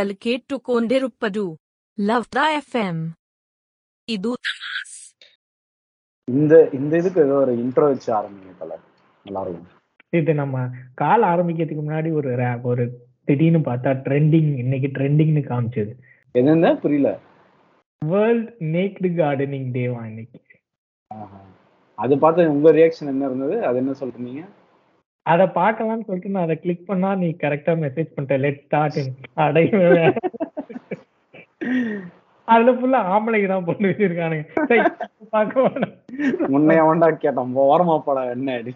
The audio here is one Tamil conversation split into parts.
நீங்கள் கேட்டுக்கொண்டிருப்பது லவ்டா எஃப்எம் இது இந்த இந்த இதுக்கு ஏதோ ஒரு இன்ட்ரோ வச்சு ஆரம்பிங்க நல்லா இருக்கும் இது நம்ம கால் ஆரம்பிக்கிறதுக்கு முன்னாடி ஒரு ஒரு திடீர்னு பார்த்தா ட்ரெண்டிங் இன்னைக்கு ட்ரெண்டிங்னு காமிச்சது என்னென்ன புரியல வேர்ல்ட் நேக்டு கார்டனிங் டேவா இன்னைக்கு ஆஹா. அது பார்த்து உங்க ரியாக்ஷன் என்ன இருந்தது அது என்ன சொல்றீங்க அதை பார்க்கலாம்னு சொல்லிட்டு நான் அதை கிளிக் பண்ணா நீ கரெக்டா மெசேஜ் பண்ணிட்ட. லெட் ஸ்டார்ட் அடைய அதுல ஃபுல்லா ஆம்பளைக்கு தான் போட்டு வச்சிருக்கானுங்க. முன்னைய வேண்டா கேட்டோம் ஓரமா போட என்ன அடி?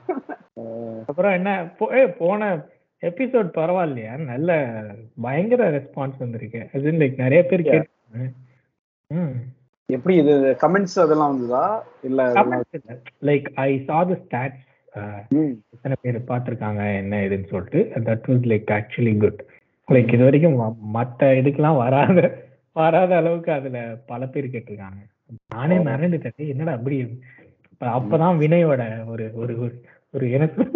அப்புறம் என்ன? போன எபிசோட் பரவாயில்லையா? நல்ல பயங்கர ரெஸ்பான்ஸ் வந்திருக்கு. அது லைக் நிறைய பேர். கேட்டாங்க எப்படி இது கமெண்ட்ஸ் அதெல்லாம் வந்ததா? இல்ல லைக் ஐ சா த ஸ்டாட்ஸ். எத்தனை பேர் பார்த்துருக்காங்க என்ன இதுன்னு சொல்லிட்டு that was like actually good like இது வரைக்கும் ம- மத்த இதுக்கெல்லாம் வராத வராத அளவுக்கு அதுல பல பேர் கேட்டிருக்காங்க. நானே. மிரண்டுட்டேன் என்னடா அப்படி? அப்ப அப்பதான் வினயோட ஒரு ஒரு ஒரு- ஒரு எனக்கு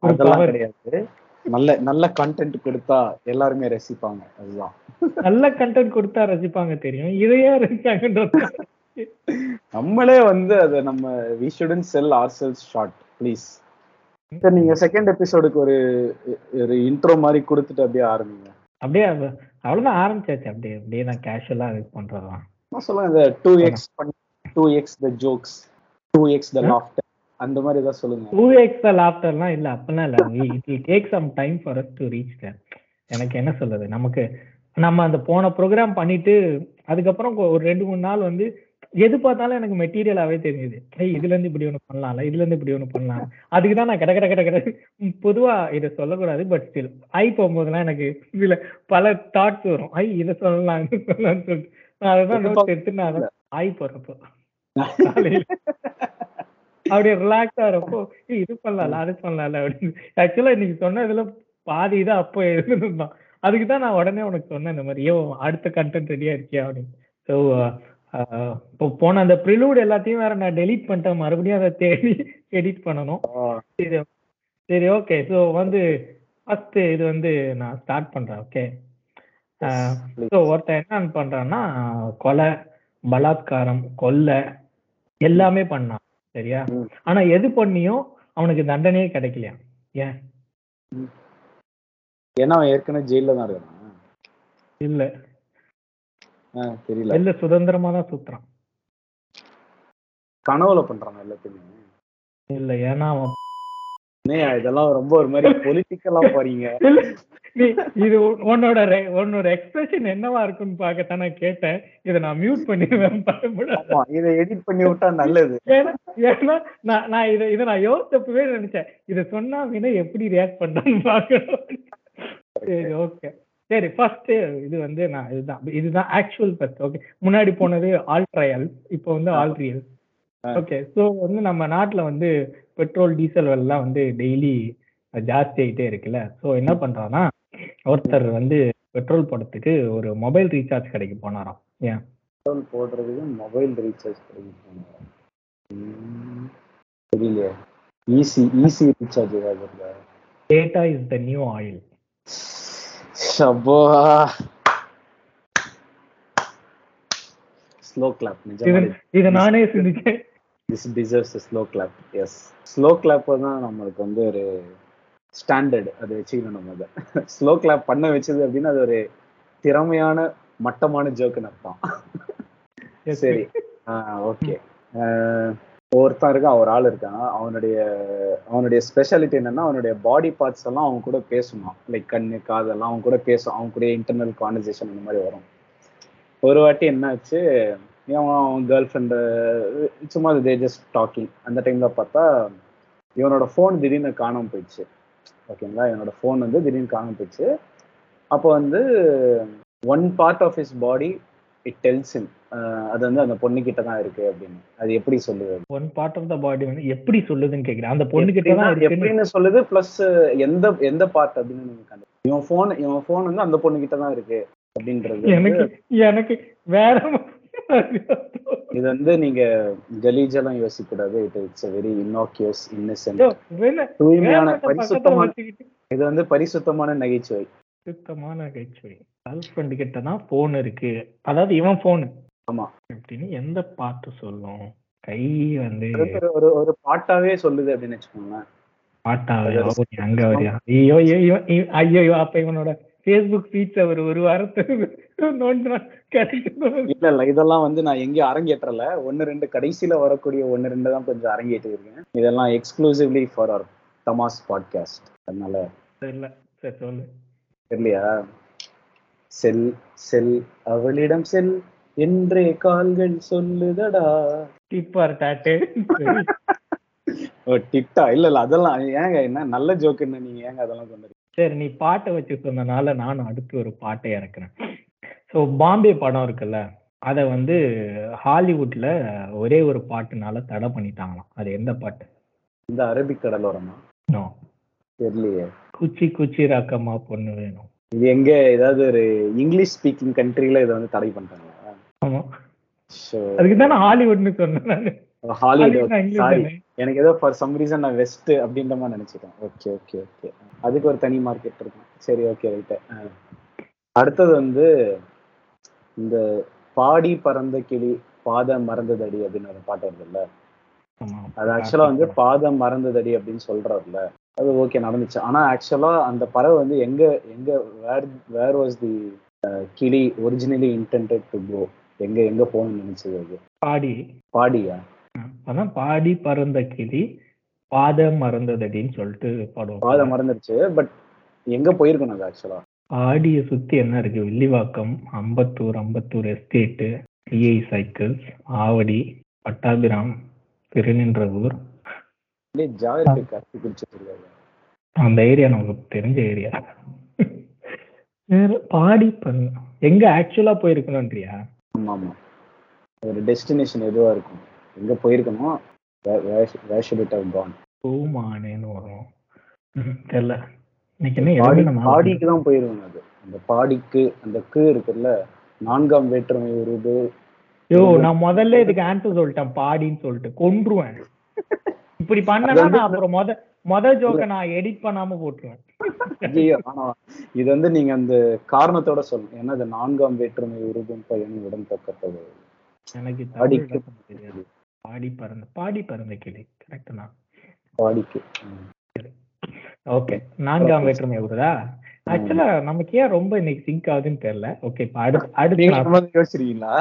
ஒரு கிடையாது. நல்ல நல்ல கண்டென்ட் கொடுத்தா எல்லாருமே ரசிப்பாங்க. அதுதான். நல்ல கண்டென்ட் கொடுத்தா ரசிப்பாங்க தெரியும். இதையா ரசிச்சாங்கன்றது நம்மளே வந்து அதை நம்ம we shouldn't sell ourselves short please சரி நீங்க செகண்ட் எபிசோடுக்கு ஒரு ஒரு இன்ட்ரோ மாதிரி கொடுத்துட்டு அப்படியே ஆரம்பிங்க. அப்படியே அவ்வளவுதான் ஆரம்பிச்சாச்சு. அப்படியே அப்படியே நான் கேஷுவலா இது பண்றதுதான். நான் சொல்லுங்க. இந்த two X two X the jokes two X the laughter அந்த மாதிரி ஏதாவது சொல்லுங்க. டூ எக்ஸ் லாஃப்டர்லாம் இல்ல அப்பெல்லாம் இல்ல. It will take some time for us to reach there எனக்கு என்ன சொல்றது? நமக்கு நம்ம அந்த போன ப்ரோக்ராம் பண்ணிட்டு அதுக்கப்புறம் ஒரு ரெண்டு மூணு நாள் வந்து எது பார்த்தாலும் எனக்கு மெட்டீரியலாவே தெரியுது. ஏய் இதுல இருந்து இப்படி ஒண்ணு பண்ணலாம்ல இதுல இருந்து இப்படி ஒண்ணு பண்ணலாம். அதுக்கு தான் நான் கட கட கட கட பொதுவா இதை சொல்லக்கூடாது பட் ஸ்டில் ஐ போகும்போதெல்லாம் எனக்கு இதுல பல தாட்ஸ் வரும். ஐ இதை சொல்லலாம் இது சொல்லலாம்னு சொல்லிட்டு. நான் அதான் நோட்ஸ் எடுத்து நான் அதான் ஐ காலையில. அப்படியே ரிலாக்ஸ் ஏய், இது பண்ணலாம்ல அது பண்ணலாம்ல அப்படின்னு. ஆக்சுவலா இன்னைக்கு சொன்ன இதுல பாதி தான் அப்போ எழுதுனதுதான். அதுக்கு தான் நான் உடனே உனக்கு சொன்னேன் இந்த மாதிரி ஏ அடுத்த கண்டென்ட் ரெடியா இருக்கியா அப்படின்னு. ஸோ இப்போ போன அந்த ப்ரிலூட் எல்லாத்தையும் வேற நான் டெலீட் பண்ணிட்டேன். மறுபடியும் அதை தேடி எடிட் பண்ணணும். சரி சரி ஓகே ஸோ வந்து ஃபர்ஸ்ட் இது வந்து நான் ஸ்டார்ட் பண்றேன் ஓகே ஸோ ஒருத்தன் என்ன பண்றான்னா கொலை பலாத்காரம் கொலை எல்லாமே பண்ணான் சரியா. ஆனா எது பண்ணியும் அவனுக்கு தண்டனையே கிடைக்கலையா? ஏன்? ஏன்னா அவன் ஏற்கனவே ஜெயில தான் இருக்கான். இல்ல. தெரியல. வெளில சுதந்திரமா தான் சுத்துறான். கனவுல பண்றாங்க எல்லாத்தையுமே? இல்ல ஏன்னா இதெல்லாம் ரொம்ப ஒரு மாதிரி பொலிட்டிக்கலா போறீங்க. இல்ல, இது உன்- உன்னோட உன்னோட எக்ஸ்பிரஷன் என்னவா இருக்குன்னு பார்க்கத்தான் நான் கேட்டேன். இதை நான் மியூட் பண்ணிடுவேன் இதை எடிட் பண்ணி விட்டா நல்லது. ஏன்னா நான் நான் இதை இதை நான் யோசிச்சப்பவே நினைச்சேன். இதை சொன்னா வினை எப்படி ரியாக்ட் பண்றான்னு பார்க்கணும். சரி ஓகே சரி ஃபர்ஸ்ட் இது வந்து நான் இதுதான். இதுதான் ஆக்சுவல் ஃபர்ஸ்ட் ஓகே முன்னாடி போனது ஆல் ட்ரையல் இப்போ வந்து ஆல் ரியல் ஓகே ஸோ வந்து நம்ம நாட்டில் வந்து பெட்ரோல் டீசல் எல்லாம் வந்து டெய்லி ஜாஸ்தி ஆகிட்டே இருக்குல்ல. ஸோ என்ன பண்றான்னா ஒருத்தர் வந்து பெட்ரோல் போடுறதுக்கு ஒரு மொபைல் ரீசார்ஜ் கடைக்கு போனாராம். ஏன்? பெட்ரோல் போடுறதுக்கு மொபைல் ரீசார்ஜ் பண்ணிருக்காங்க ம், தெரியலையே. ஈஸி ஈஸி ரீசார்ஜ் ஏதாவது data is the new oil slow clap இது நானே சிந்திச்சேன் this deserves slow clap yes slow clap தான் நம்மளுக்கு வந்து ஒரு ஸ்டாண்டர்ட் அதை வச்சுக்கணும் நம்ம அதை ஸ்லோ கிளாப் பண்ண வச்சது அப்படின்னா அது ஒரு திறமையான மட்டமான ஜோக்குன்னு அர்த்தம் சரி ஓகே ஒருத்தன் இருக்கான் ஒரு ஆள் இருக்கான். அவனுடைய அவனுடைய ஸ்பெஷாலிட்டி என்னன்னா அவனுடைய பாடி பார்ட்ஸ் எல்லாம் அவன் கூட பேசுமா லைக் கண்ணு காதெல்லாம் அவன் கூட பேசும் அவன் கூட இன்டர்னல் கான்வர்சேஷன் அந்த மாதிரி வரும். ஒரு வாட்டி என்ன ஆச்சு இவன் அவன் கேர்ள் ஃப்ரெண்டு சும்மா தே ஜஸ்ட் டாக்கிங் அந்த டைம்ல பார்த்தா இவனோட ஃபோன் திடீர்னு காணாமல் போயிடுச்சு. ஓகேங்களா இவனோட ஃபோன் வந்து திடீர்னு காணாமல் போயிடுச்சு. அப்போ வந்து one part of his body it tells him அது வந்து அந்த பொண்ணு கிட்ட தான் இருக்கு அப்படின்னு. அது எப்படி சொல்லுது? One part of the body வந்து எப்படி சொல்லுதுன்னு கேக்குறேன். அந்த பொண்ணு கிட்ட தான் எப்படின்னா- சொல்லுது பிளஸ் எந்த எந்த பார்ட் அப்படின்னு நீங்க கண்டு இவன் ஃபோன் இவன் ஃபோன் வந்து அந்த பொண்ணு கிட்ட தான் இருக்கு அப்படின்றது எனக்கு எனக்கு வேற இது வந்து நீங்க கலீஜெல்லாம் யோசிக்க கூடாது it it's very innocuous innocent தூய்மையான பரிசுத்தமான இது வந்து பரிசுத்தமான நகைச்சுவை. சுத்தமான கைச்சுவை கேர்ள் ஃப்ரெண்டு கிட்ட தான் போன் இருக்கு. அதாவது இவன் போன் ஆமா. அப்படின்னு எந்த பாட்டு சொல்லும்? கை வந்து ஒரு- ஒரு பாட்டாவே சொல்லுது அப்படின்னு வச்சுக்கோங்களேன். பாட்டாவே? அங்க வரியா? ஐயோ ஐயோ அப்ப இவனோட ஃபேஸ்புக் ஃபீட்ஸ் அவர் ஒரு வாரத்துக்கு இல்ல இல்ல இதெல்லாம் வந்து நான் எங்கேயும் அரங்கேற்றல. ஒன்னு ரெண்டு கடைசியில வரக்கூடிய ஒன்னு ரெண்டு தான் கொஞ்சம் அரங்கேற்றி இருக்கேன் இதெல்லாம் exclusively for our Thamaas podcast அதனால தெரியல. சரி சொல்லு. தெரியலையா? செல் செல் அவளிடம் செல் என்றே கால்கள் சொல்லுதடா. டிப்பார் டாட்டு ஓ டிக்டா இல்ல இல்ல அதெல்லாம் ஏங்க என்ன நல்ல ஜோக்குன்னு நீங்க? ஏங்க அதெல்லாம் கொண்டு? சரி நீ பாட்டை வச்சு சொன்னனால நானும் அடுத்து ஒரு பாட்டை இறக்குறேன். ஸோ பாம்பே படம் இருக்குல்ல அதை வந்து ஹாலிவுட்ல ஒரே ஒரு பாட்டுனால தடை பண்ணிட்டாங்களாம். அது எந்த பாட்டு? இந்த அரபிக் கடலோரமா தெரியலையே. குச்சி குச்சி ராக்கம்மா பொண்ணு வேணும். இது எங்க ஏதாவது ஒரு இங்கிலீஷ் ஸ்பீக்கிங் கண்ட்ரில இதை வந்து தடை பண்றாங்களா? ஆமா. அதுக்கு தான் ஹாலிவுட்னு சொன்னேன். Hollywood sorry? எனக்கு ஏதோ ஃபார் சம் ரீசன் நான் வெஸ்ட் அப்படின்ற மாதிரி நினைச்சிட்டேன். ஓகே ஓகே ஓகே அதுக்கு ஒரு தனி மார்க்கெட் இருக்கும். சரி ஓகே ரைட்டு அடுத்தது வந்து இந்த பாடி பறந்த கிளி பாதம் மறந்ததடி அப்படின்னு ஒரு பாட்டு வருதுல்ல. அது ஆக்சுவலா வந்து பாதம் மறந்ததடி அப்படின்னு சொல்றாருல்ல. அது ஓகே நடந்துச்சு. ஆனா ஆக்சுவலா அந்த பறவை வந்து எங்க எங்க வேர் வேர் வாஸ் தி கிளி ஒரிஜினலி இன்டென்டட் டு கோ எங்க எங்க போகணும்னு நினைச்சது அது? பாடி. பாடியா? அதான் பாடி பறந்த கிளி பாதம் மறந்ததடின்னு சொல்லிட்டு பாடுவோம் பாதம் மறந்துருச்சு பட் எங்க போயிருக்கணும் அது ஆக்சுவலா ஆடிய சுத்தி என்ன இருக்கு? Villivakkam Ambattur Ambattur estate TI cycles Avadi Pattabiram Thiruninravur அப்படியே ஜாகிரபி கத்தி குடிச்சிட்டு இருக்காரு அந்த ஏரியா நமக்கு தெரிஞ்ச ஏரியா வேற பாடி பண்ண எங்க ஆக்சுவலா போயிருக்கணும்ன்றியா? ஆமா ஆமா ஒரு டெஸ்டினேஷன் எதுவா இருக்கும்? எங்க போயிருக்கணும் where should it have gone பூமானேன்னு வரும். தெரியல பாடிக்கு தான் போயிருக்கணும் அது. அந்த பாடிக்கு அந்த கு இருக்குல்ல நான்காம் வேற்றுமை உருது. ஐயோ நான் முதல்ல இதுக்கு ஆன்சர் சொல்லிட்டேன் பாடின்னு சொல்லிட்டு. கொன்றுவேன். இப்படி பண்ணனா அப்புறம் முத முத ஜோக்க நான் எடிட் பண்ணாம போட்டுருவேன். இது வந்து நீங்க அந்த காரணத்தோட சொல்லணும் ஏன்னா அது நான்காம் வேற்றுமை உருதும் பையன் உடன் தக்கத்தது எனக்கு பாடி பறந்த பாடி பறந்த கிளி. கரெக்ட் தான். பாடிக்கு. ஓகே நான்காம் வேற்றுமை வருதா ஆக்சுவலா நமக்கு ஏன் ரொம்ப இன்னைக்கு சிங்க் ஆகுதுன்னு தெரியல. ஓகே இப்ப அடுத்து யோசிச்சிருக்கீங்களா?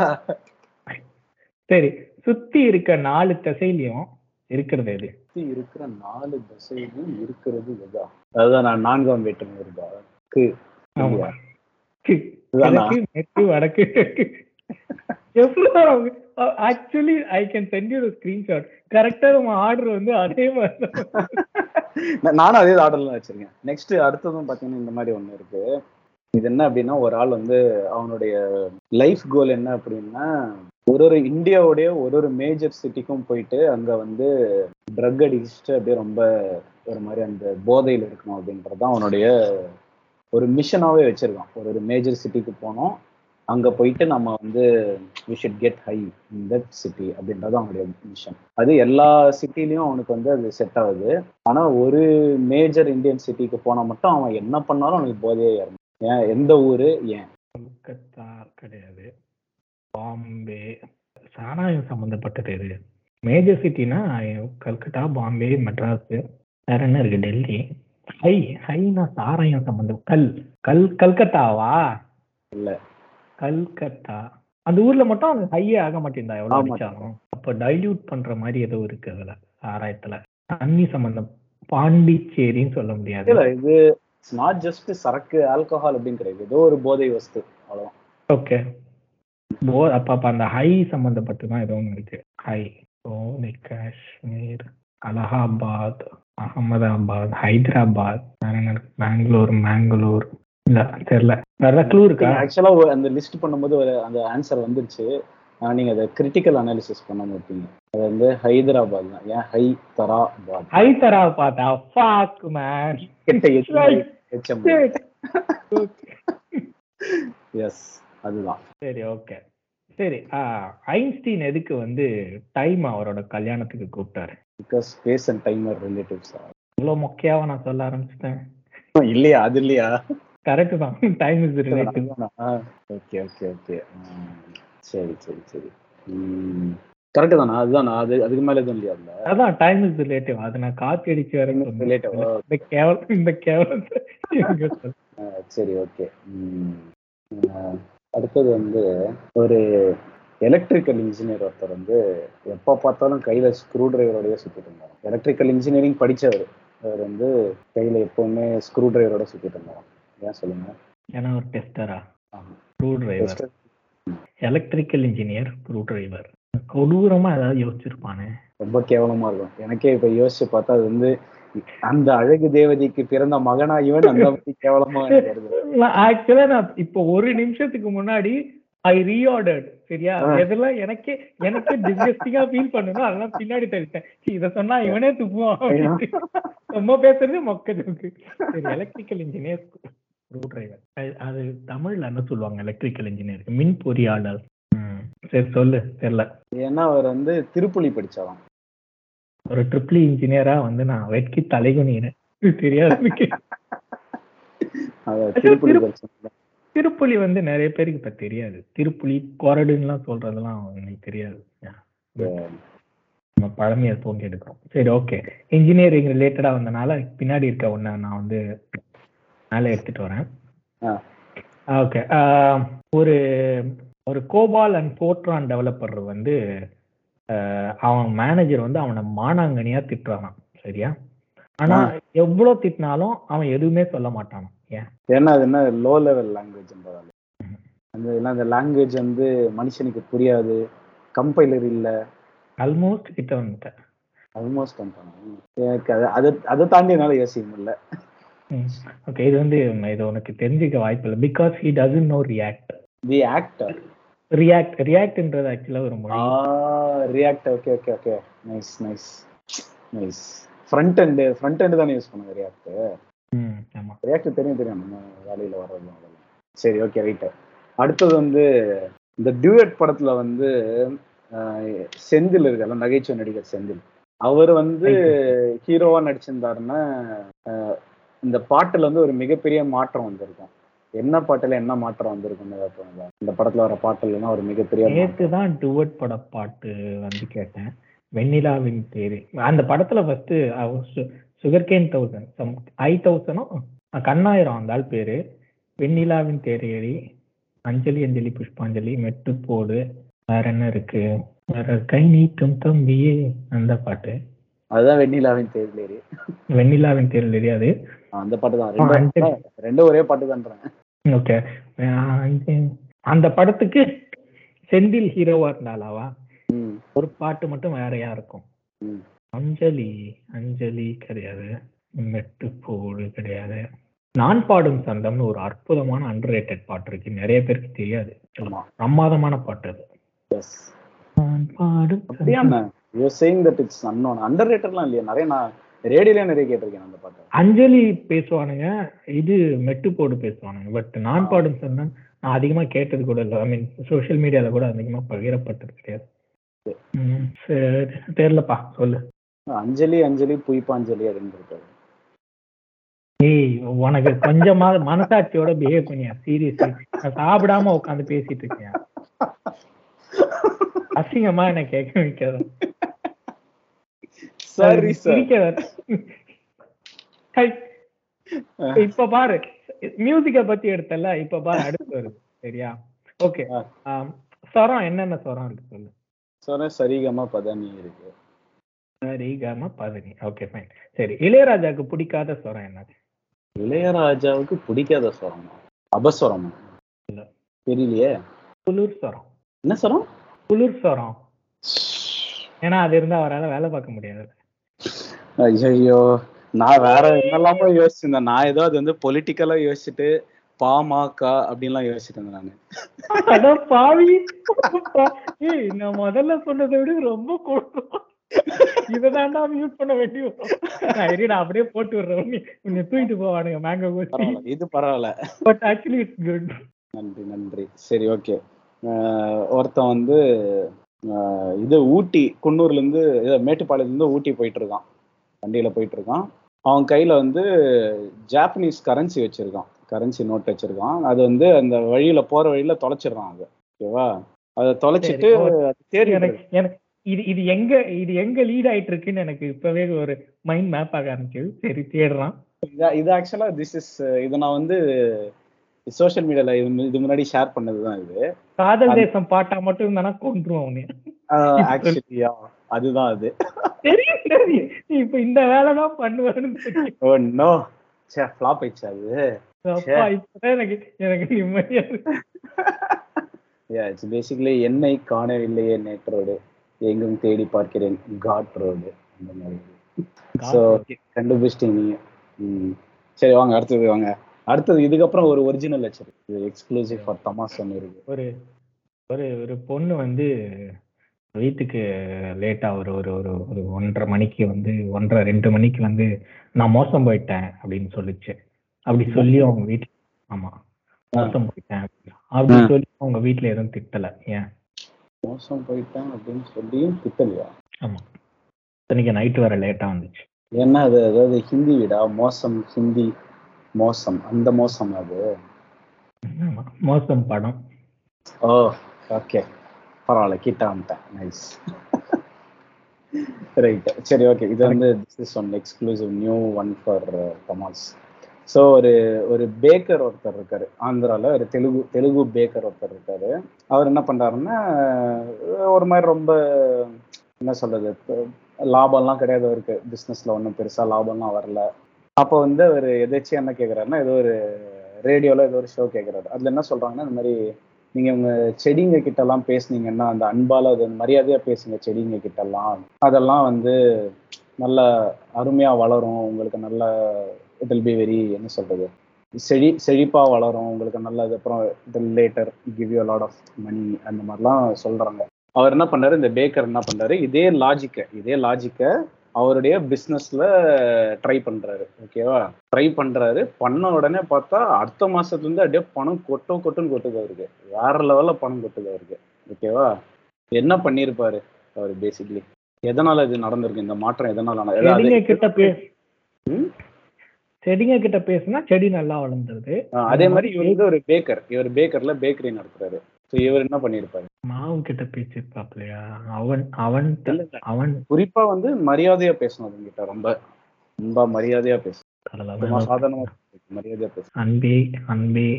சரி. சுத்தி இருக்க நாலு திசையிலயும் இருக்கிறது எது? சுத்தி இருக்கிற நாலு திசையிலும் இருக்கிறது எதா அதுதான் நான் நான்காம் வேற்றுமை வருதா கு ஆமா. இல்லையா? கி- இதுதானா? கிழக்கு வடக்கு. எவ்வளவு actually I can send you screenshot கரெக்டா நம்ம ஆர்டர் வந்து அதே மாதிரி நானும் அதே ஆர்டர்ல வச்சிருக்கேன் நெக்ஸ்ட் அடுத்ததும் பாத்தீங்கன்னா இந்த மாதிரி ஒண்ணு இருக்கு இது என்ன அப்படின்னா ஒரு ஆள் வந்து அவனுடைய லைஃப் கோல் என்ன அப்படின்னா ஒரு ஒரு இந்தியாவுடைய ஒரு ஒரு மேஜர் சிட்டிக்கும் போயிட்டு அங்க வந்து ட்ரக் அடிச்சுட்டு அப்படியே ரொம்ப ஒரு மாதிரி அந்த போதையில் இருக்கணும் அப்படின்றது தான் அவனுடைய ஒரு மிஷனாவே வச்சிருக்கான். ஒரு ஒரு மேஜர் சிட்டிக்கு போனோம். அங்க போயிட்டு நம்ம வந்து we should get high in that city அப்படின்றது அவனுடைய மிஷன் அது எல்லா சிட்டிலையும் அவனுக்கு வந்து அது செட் ஆகுது. ஆனா ஒரு மேஜர் இந்தியன் சிட்டிக்கு போனா மட்டும் அவன் என்ன பண்ணாலும் அவனுக்கு போதையே இறங்கும் ஏன்? எந்த ஊரு? ஏன்? கிடையாது. பாம்பே. சாராயம் சம்பந்தப்பட்டது எது? மேஜர் சிட்டினா கல்கட்டா பாம்பே மெட்ராஸ் வேற என்ன இருக்கு? டெல்லி. ஹை ஹைனா சாராயம் சம்பந்தம் கல் கல் கல்கத்தாவா இல்ல. கல்கத்தா அந்த ஊர்ல மட்டும் அது ஹையே ஆக மாட்டேங்குதா? எவ்வளவு. அடிச்சாலும். அப்ப டைல்யூட் பண்ற மாதிரி ஏதோ இருக்கு அதுல சாராயத்துல. தண்ணி சம்பந்தம் பாண்டிச்சேரின்னு சொல்ல முடியாது. இல்ல இது நாட் ஜஸ்ட் சரக்கு ஆல்கஹால் அப்படின்னு கிடையாது. ஏதோ ஒரு போதை வஸ்து அவ்வளவுதான். ஓகே போ அப்ப அப்ப அந்த ஹை சம்பந்தப்பட்டு தான் ஏதோ ஒன்று இருக்கு. ஹை சோனி காஷ்மீர் அலகாபாத் அகமதாபாத் ஹைதராபாத் பெங்களூர் மேங்களூர் இல்ல தெரியல. வேற க்ளூ இருக்கா? ஆக்சுவலா அந்த லிஸ்ட் பண்ணும்போது ஒரு அந்த ஆன்சர் வந்துருச்சு. ஆனா நீங்க அதை கிரிட்டிக்கல் அனாலிசிஸ் பண்ண மாட்டீங்க அது வந்து ஹைதராபாத் தான். ஏன்? Hyderabad Hyderabad fog man கெட்ட Right. எச்எம் எஸ் அதுதான். சரி ஓகே. சரி ஐன்ஸ்டீன் எதுக்கு வந்து டைம் அவரோட கல்யாணத்துக்கு கூப்பிட்டாரு? Because space and time are relatives இவ்வளவு மொக்கையாவா நான் சொல்ல ஆரம்பிச்சிட்டேன். இல்லையா அது இல்லையா? கரெக்ட் தான். Time is relative okay okay okay. சரி சரி சரி. கரெக்ட் தானா? அதுதான் அது அதுக்கு மேல எதுவும் இல்லையா அதான் டைம் இஸ் ரிலேட்டிவ் அது நான் காப்பி அடிச்சு வர Time is relative. இந்த கேவலம் இந்த? அஹ் சரி ஓகே. அடுத்தது வந்து ஒரு எலக்ட்ரிக்கல் இன்ஜினியர் ஒருத்தர் வந்து எப்போ பார்த்தாலும் கையில ஸ்க்ரூ டிரைவரோடய சுத்திட்டு இருந்தார். எலக்ட்ரிக்கல் இன்ஜினியரிங் படிச்சவர். அவர் வந்து கையில எப்பவுமே ஸ்க்ரூ டிரைவரோட சுத்திட்டு இருந்தார். ஏன் சொல்லுங்க? ஏன்னா ஒரு டெஸ்டரா. Screwdriver electrical engineer screwdriver கொடூரமா ஏதாவது யோசிச்சிருப்பானே? ரொம்ப கேவலமா இருக்கும். எனக்கே இப்ப யோசிச்சு பார்த்தா அது வந்து அந்த அழகு தேவதைக்கு பிறந்த மகனா இவன் அந்த மாதிரி கேவலமா ஆக்சுவலா நான் இப்போ ஒரு நிமிஷத்துக்கு முன்னாடி ஐ ரீஆர்டர்ட் சரியா. எதெல்லாம் எனக்கே எனக்கே டிஸ்கஸ்டிங்கா ஃபீல் பண்ணணும் அதெல்லாம் பின்னாடி தெரிவித்தேன் இத சொன்னா இவனே துப்புவான். ரொம்ப பேசுறது மொக்க ஜோக்கு. சரி எலக்ட்ரிக்கல் இன்ஜினியர் ஸ்க்ரூ டிரைவர் அது தமிழ்ல என்ன சொல்லுவாங்க எலக்ட்ரிக்கல் இன்ஜினியர் மின் பொறியாளர். சரி சொல்லு தெரியல. ஏன்னா அவர் வந்து திருப்புலி படிச்சவன். ஒரு ட்ரிபிள் இன்ஜினியரா வந்து நான் வெட்கி தலைகுனிறேன் தெரியாது திருப்புலி வந்து நிறைய பேருக்கு இப்ப தெரியாது. திருப்புலி கொரடுன்னுலாம் சொல்றதெல்லாம் எனக்கு தெரியாது. நம்ம பழமையை தோண்டி எடுக்கிறோம். சரி ஓகே இன்ஜினியரிங் ரிலேட்டடா வந்தனால பின்னாடி இருக்க ஒண்ண நான் வந்து மேலே எடுத்துட்டு வரேன். ஓகே ஒரு ஒரு கோபால் அண்ட் போட்ரான் டெவலப்பர் வந்து அவன் மேனேஜர் வந்து அவனை மானாங்கனியா திட்டுறானாம். சரியா? ஆனா எவ்வளவு திட்டினாலும் அவன் எதுவுமே சொல்ல மாட்டானாம் ஏன்? ஏன்னா அது என்ன லோ லெவல் லாங்குவேஜ்ன்றதால அந்த எல்லாம் அந்த லாங்குவேஜ் வந்து மனுஷனுக்கு புரியாது. கம்பைலர் இல்ல. ஆல்மோஸ்ட் கிட்ட வந்துட்டேன். ஆல்மோஸ்ட் எனக்கு அது அதை அதை தாண்டி என்னால யோசிக்க முடியல. ஓகே இது வந்து இது உனக்கு தெரிஞ்சுக்க வாய்ப்பு இல்லை. Because he doesn't know react the actor react ரியாக்ட்ன்றது ஆக்சுவலா ஒரு மொழி. React okay okay okay nice nice nice front end front end தானே யூஸ் பண்ணுங்க ரியாக்ட் ம், ஆமா. ரியாக்ட் தெரியும் தெரியும். நம்ம வேலையில அதெல்லாம் சரி ஓகே ரைட்டு அடுத்தது வந்து இந்த டியூட் படத்துல வந்து செந்தில் இருக்கல நகைச்சுவை நடிகர் செந்தில். அவர் வந்து ஹீரோவா நடிச்சிருந்தாருன்னா இந்த பாட்டுல வந்து ஒரு மிகப்பெரிய மாற்றம் வந்திருக்கும். என்ன பாட்டுல என்ன மாற்றம் வந்திருக்குன்னு? இந்த படத்துல வர பாட்டுலாம் ஒரு மிகப்பெரிய. நேத்து தான் டுவட் பட பாட்டு வந்து கேட்டேன். வெண்ணிலாவின் தேரி அந்த படத்துல first sugarcane thousand some eye தௌசண்டும் Kannayiram அந்த ஆள் பேரு. வெண்ணிலாவின் தேரேறி அஞ்சலி அஞ்சலி புஷ்பாஞ்சலி மெட்டு போடு வேற என்ன இருக்கு? வேற கை நீட்டும் தம்பியே அந்த பாட்டு. அதுதான் வெண்ணிலாவின் தேர்லேரி வெண்ணிலாவின் தேரேறி அது. அந்த பாட்டு தான். ரெண்டும் ஒரே பாட்டு தான்றேன். ஓகே அந்த படத்துக்கு செந்தில் ஹீரோவா இருந்தாலாவா? ஒரு பாட்டு மட்டும் வேறையா இருக்கும். அஞ்சலி அஞ்சலி கிடையாது. மெட்டு போடு கிடையாது. நான் பாடும் சந்தம்னு ஒரு அற்புதமான அண்டர் பாட்டு இருக்கு. நிறைய பேருக்கு தெரியாது. பிரமாதமான பாட்டு அது. நான் பாடும் அண்டர் ரேட்டர்லாம் இல்லையா. நிறைய நான் ரேடியோலயே நிறைய கேட்டிருக்கேன் அந்த பாட்டை. அஞ்சலி பேசுவானுங்க இது மெட்டு போடு பேசுவானுங்க. பட் நான் பாடும் சந்தம் நான் அதிகமா கேட்டது கூட இல்லை. ஐ மீன் சோஷியல் மீடியால கூட அதிகமா பகிரப்பட்டது கிடையாது. தெரியலப்பா சொல்லு. அஞ்சலி அஞ்சலி புய்பாஞ்சலி அப்படின்னு இருக்காரு ஏய் உனக்கு கொஞ்சமாவது மனசாட்சியோட பிஹேவ் பண்ணியா? சீரியஸ்லி நான் சாப்பிடாம உட்காந்து பேசிட்டு இருக்கேன். அசிங்கமா என்ன கேட்க வைக்காத. சரி சார். இப்ப பாரு மியூசிக்க பத்தி எடுத்தல இப்ப பாரு அடுத்து வருது சரியா? ஓகே. ஸ்வரம் என்னென்ன ஸ்வரம் இருக்கு சொல்லு? சொன்ன சரிகமா பதனி இருக்கு. சரி கம பதனி. ஓகே ஃபைன் சரி இளையராஜாக்கு பிடிக்காத ஸ்வரம் என்ன இளையராஜாவுக்கு பிடிக்காத ஸ்வரமா அபஸ்வரமா. இல்ல. தெரியலையே. குளிர் ஸ்வரம். என்ன ஸ்வரம்? குளிர் ஸ்வரம். ஏன்னா அது இருந்தா அவரால வேலை பார்க்க முடியாது. ஐயோ நான் வேற என்னெல்லாமோ யோசிச்சிருந்தேன். நான் ஏதோ அது வந்து பொலிட்டிக்கலா யோசிச்சுட்டு பாமக அப்படின்லாம் யோசிச்சுட்டு இருந்தேன் நானு. அட பாவி. ஏய் நான் முதல்ல சொன்னதை விட ரொம்ப கொடுக்கும் இததான்டா மியூட் பண்ண வேண்டி வரும். நான் இரு, நான் அப்படியே போட்டு விடுறேன். உன்னை தூக்கிட்டு போவானுங்க மேங்கோ பரவாயில்ல இது பரவாயில்ல. பட் ஆக்சுவலி இட்ஸ் குட் நன்றி நன்றி. சரி ஓகே ஒருத்தன் வந்து இது ஊட்டி குன்னூர்ல இருந்து மேட்டுப்பாளையத்துல இருந்து ஊட்டி போயிட்டு இருக்கான். வண்டியில போயிட்டு இருக்கான் அவன் கையில வந்து ஜாப்பனீஸ் கரன்சி வச்சிருக்கான். கரன்சி நோட் வச்சிருக்கான். அது வந்து அந்த வழியில போற வழியில தொலைச்சிடுறான் அது. ஓகேவா? அதை தொலைச்சிட்டு தேடி எனக்கு இது இது எங்க இது எங்க லீட் ஆயிட்டு இருக்குன்னு எனக்கு இப்பவே ஒரு மைண்ட் மேப் ஆக ஆரம்பிக்குது. சரி தேடுறான். இது- ஆக்சுவலா திஸ் இஸ் இது நான் வந்து சோஷியல் மீடியால இது முன்னாடி ஷேர் பண்ணதுதான் இது. காதல் தேசம் பாட்டா மட்டும் இருந்தானா கொண்டுருவான் உன்னை ஆக்சுவலியா அதுதான் அது. தெரியும் தெரியும். நீ இப்ப இந்த வேலை தான் பண்ணுவேன்னு. ஓ நோ சே ஃப்ளாப் ஆயிடுச்சு அது? எனக்கு எனக்கு நிம்மதியா இருக்கு. இட்ஸ் பேசிக்கலி என்னை காணவில்லையே நேற்றோடு எங்கும் தேடி பார்க்கிறேன் காட் ரோடு. அந்த மாதிரி. ஸோ கண்டுபிடிச்சிட்டீங்க நீங்க. சரி வாங்க அடுத்தது வாங்க. அடுத்தது இதுக்கப்புறம் ஒரு ஒரிஜினல் வச்சிருக்கு எக்ஸ்க்ளூசிவ் ஃபார் தமாஸ் ஒன்று இருக்கு. ஒரு ஒரு ஒரு பொண்ணு வந்து வீட்டுக்கு லேட்டா ஒரு ஒரு ஒரு ஒரு ஒன்றரை மணிக்கு வந்து ஒன்றரை ரெண்டு மணிக்கு வந்து நான் மோசம் போயிட்டேன் அப்படின்னு சொல்லுச்சு. அப்படி சொல்லி அவங்க வீட்டுல ஆமா மோசம் போயிட்டேன் அப்படி. சொல்லி அவங்க வீட்டுல எதுவும் திட்டல ஏன்? மோசம் போயிட்டேன் அப்படின்னு சொல்லியும் திட்டலையா? ஆமா. இன்னைக்கு நைட்டு வர லேட்டா வந்துச்சு. ஏன்னா அது அதாவது ஹிந்தி விடா மோசம் ஹிந்தி மோசம் அந்த மோசம் அது? மோசம் படம். ஓ ஓகே பரவாயில்ல கிட்ட வந்துட்டேன் நைஸ் ரைட் சரி ஓகே இது வந்து this is one exclusive new one for தமாஸ் so ஒரு ஒரு பேக்கர் ஒருத்தர் இருக்காரு ஆந்திரால ஒரு தெலுங்கு தெலுங்கு பேக்கர் ஒருத்தர் இருக்காரு. அவர் என்ன பண்றாருன்னா ஒரு மாதிரி ரொம்ப என்ன சொல்றது லாபம்லாம் கிடையாது அவருக்கு. பிஸ்னஸ்ல ஒன்றும் பெருசா லாபம்லாம் வரல. அப்போ வந்து அவர் எதாச்சும் என்ன கேட்குறாருன்னா ஏதோ ஒரு ரேடியோல ஏதோ ஒரு ஷோ கேட்குறாரு அதுல என்ன சொல்றாங்கன்னா இந்த மாதிரி நீங்க உங்க செடிங்க கிட்ட எல்லாம் பேசுனீங்கன்னா அந்த அன்பால அது மரியாதையா பேசுங்க செடிங்க கிட்டலாம். அதெல்லாம் வந்து நல்ல அருமையா வளரும். உங்களுக்கு நல்ல இட் வில் பி வெரி என்ன சொல்றது? செழி செழிப்பா வளரும். உங்களுக்கு நல்லது. அப்புறம் it later give you lot of money அந்த மாதிரிலாம் சொல்றாங்க. அவர் என்ன பண்ணாரு? இந்த பேக்கர் என்ன பண்றாரு இதே லாஜிக்கை இதே லாஜிக்கை அவருடைய பிஸ்னஸ்ல ட்ரை பண்றாரு ஓகேவா ட்ரை பண்றாரு. பண்ண உடனே பார்த்தா அடுத்த மாசத்துல இருந்து அப்படியே பணம் கொட்டோ கொட்டுன்னு கொட்டுது அவருக்கு. வேற லெவல்ல பணம் கொட்டுது அவருக்கு ஓகேவா என்ன பண்ணியிருப்பாரு அவர் பேசிக்கலி எதனால இது நடந்திருக்கு? இந்த மாற்றம் எதனால செடிங்க கிட்ட பேசுனா செடி நல்லா வளர்ந்துருது. அதே மாதிரி இவர் வந்து ஒரு பேக்கர் இவர் பேக்கர்ல பேக்கரி நடத்துறாரு. ஸோ இவர் என்ன பண்ணிருப்பாரு மாவு கிட்ட பேசியிருப்பாப்லையா அவன் அவன் அவன் குறிப்பா வந்து மரியாதையா பேசணும் கிட்ட ரொம்ப. ரொம்ப மரியாதையா பேசணும். சாதாரணமா மரியாதையா பேசணும். அன்பே அன்பே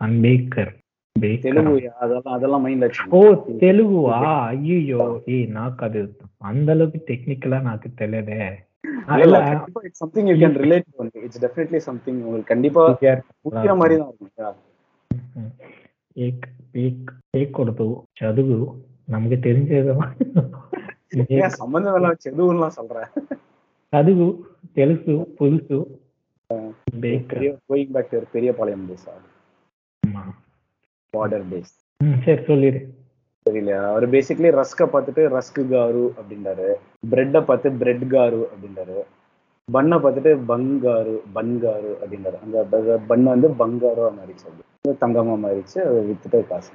அன்பேக்கர் அதெல்லாம் அதெல்லாம் மைண்ட்ல ஓ தெலுங்குவா? ஐயோ ஏய் நாக்கு அது அந்த அளவுக்கு டெக்னிக்கலா நாக்கு தெரியலே. Something you can relate it's definitely something உங்களுக்கு கண்டிப்பா புரியுற மாதிரி ಏಕ್ ಏಕ್ ಏಕ್ ಕೊಡ್ತು சதுகு. நமக்கு தெரிஞ்ச விதமா சம்பந்தம் எல்லாம் சதுவுலாம் சொல்றேன் சதுகு தெலுசு புதுசு. கோயிங் பேக் டு பெரிய பாளையம் பேஸ் பார்டர் பேஸ் சரி சொல்லிடு. தெரியல அவர் பேசிக்கலி ரஸ்க பார்த்துட்டு ரஸ்க் காரு அப்படின்றாரு. பிரெட்டை பார்த்து பிரெட் காரு அப்படின்றாரு. பண்ணை பார்த்துட்டு பங்காரு பன்காரு அப்படின்றாரு. அந்த பண்ணை வந்து பங்காரோ மாறிச்சு அது தங்கமா மாறிச்சு அதை வித்துட்டு காசு.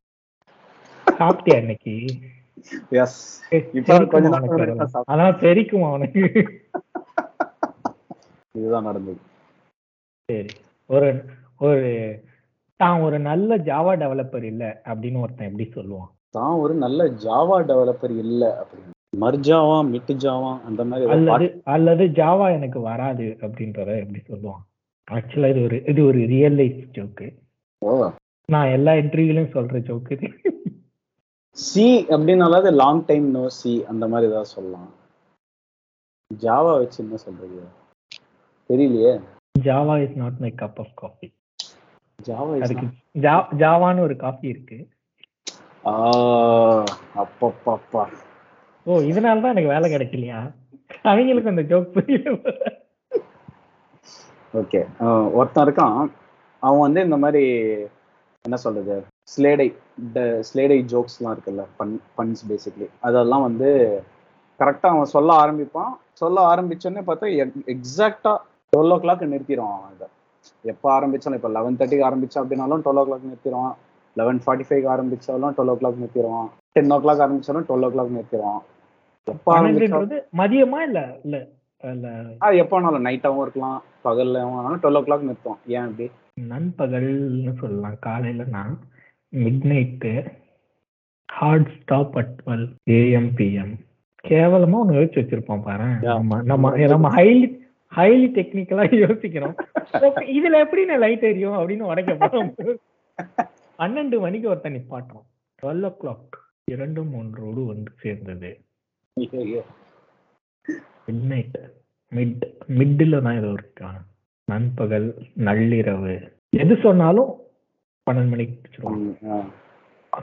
சாப்பிட்டியா இன்னைக்கு? எஸ் இப்ப கொஞ்ச தெரிக்குமா உனக்கு இதுதான் நடந்தது. சரி. ஒரு ஒரு தான் ஒரு நல்ல ஜாவா டெவலப்பர் இல்ல அப்படின்னு ஒருத்தன் எப்படி சொல்லுவான்? தான் ஒரு நல்ல ஜாவா டெவலப்பர் இல்ல அப்படின்னு. மர்ஜாவா மிட்டு ஜாவா அந்த மாதிரி அல்லது அல்லது ஜாவா எனக்கு வராது அப்படின்றத எப்படி சொல்லுவான் ஆக்சுவலா இது ஒரு இது ஒரு ரியல் லைஃப் ஜோக்கு நான் எல்லா இன்டர்வியூலயும் சொல்ற ஜோக்கு இது. சி அப்படின்னாலாவது லாங் டைம் நோ சி அந்த மாதிரி ஏதாவது சொல்லலாம். ஜாவா வச்சு என்ன சொல்றது தெரியலையே. Java is not my cup of coffee Java அதுக்கு ஜா- ஜாவான்னு ஒரு காஃபி இருக்கு. ஆ அப்பப்பப்பா. ஓ இதனால தான் எனக்கு வேலை கிடைக்கலையா? அவங்களுக்கு அந்த ஜோக் புரியல ஓகே ஒருத்தன் இருக்கான். அவன் வந்து இந்த மாதிரி என்ன சொல்றது ஸ்லேடை இந்த ஸ்லேடை ஜோக்ஸ்லாம் இருக்குல்ல பன் பன்ஸ் பேசிக்லி அதெல்லாம் வந்து கரெக்டாக அவன் சொல்ல ஆரம்பிப்பான். சொல்ல ஆரம்பிச்சோன்னே பார்த்தா எக்ஸாக்டா டுவெல் ஓ கிளாக் நிறுத்திடுவான் அவன் இதை. எப்போ ஆரம்பிச்சாலும் இப்போ லெவன் தேர்ட்டிக்கு ஆரம்பிச்சான் அப்படின்னாலும் டுவெல் ஓ கிளாக் நிறுத்திடுவான். லெவன் ஃபார்ட்டி ஃபைவ் ஆரம்பிச்சாலும் டுவெல் ஓ கிளாக் நிறுத்திடுவான் டென் ஓ கிளாக் ஆரம்பிச்சாலும் டுவெல் ஓ கிளாக் நிறுத்திடுவான் எப்போ மதியமா இல்ல இல்ல இல்ல? அது எப்போ வேணாலும் நைட்டாகவும் இருக்கலாம் பகல்லையும் வேணாலும் டுவெல் ஓ கிளாக் நிறுத்தும் ஏன் அப்படி? நண்பகல்னு சொல்லலாம். காலையில நான் midnight heart stop at twelve AM PM கேவலமா ஒன்று யோசிச்சு வச்சிருப்போம் பாரு. நம்ம நம்ம ஹைலி ஹைலி டெக்னிக்கலா யோசிக்கிறோம். இதுல எப்படி நான் லைட் எரியும் அப்படின்னு உடைக்க போறோம். பன்னெண்டு மணிக்கு ஒருத்தன் நிப்பாட்டுறோம் டுவெல் ஓ கிளாக் இரண்டு மூன்றோடு வந்து சேர்ந்தது. மிட் நைட் மிட் மிட்டில் தான் ஏதோ இருக்கான் நண்பகல் நள்ளிரவு. எது சொன்னாலும் பன்னெண்டு மணிக்கு பிடிச்சிருவான்.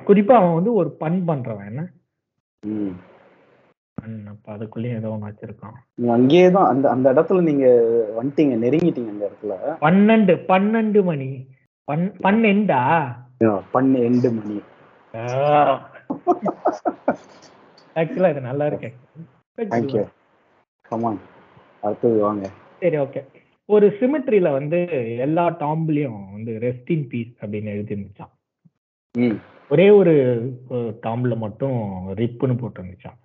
குறிப்பா அவன் வந்து ஒரு பண் பண்றவன். என்ன? அப்ப அதுக்குள்ளேயும் ஏதோ ஒன்று வச்சிருக்கான். நீங்க அங்கேயே தான் அந்த அந்த இடத்துல நீங்க வந்துட்டீங்க நெருங்கிட்டீங்க அந்த இடத்துல. பன்னெண்டு பன்னெண்டு மணி. பன் பன்னெண்டா பண்ணு எண்டு மணி. ஆக்சுவலா இது நல்லா இருக்கு. தேங்க்யூ கமான் அடுத்தது வாங்க. சரி ஓகே ஒரு சிமெட்ரியில வந்து எல்லா டாம்ப்லயும் வந்து ரெஸ்ட் இன் பீஸ் அப்படின்னு எழுதி இருந்துச்சான் ம். ஒரே ஒரு டாம்ல மட்டும் ரிப்புன்னு போட்டு இருந்துச்சான்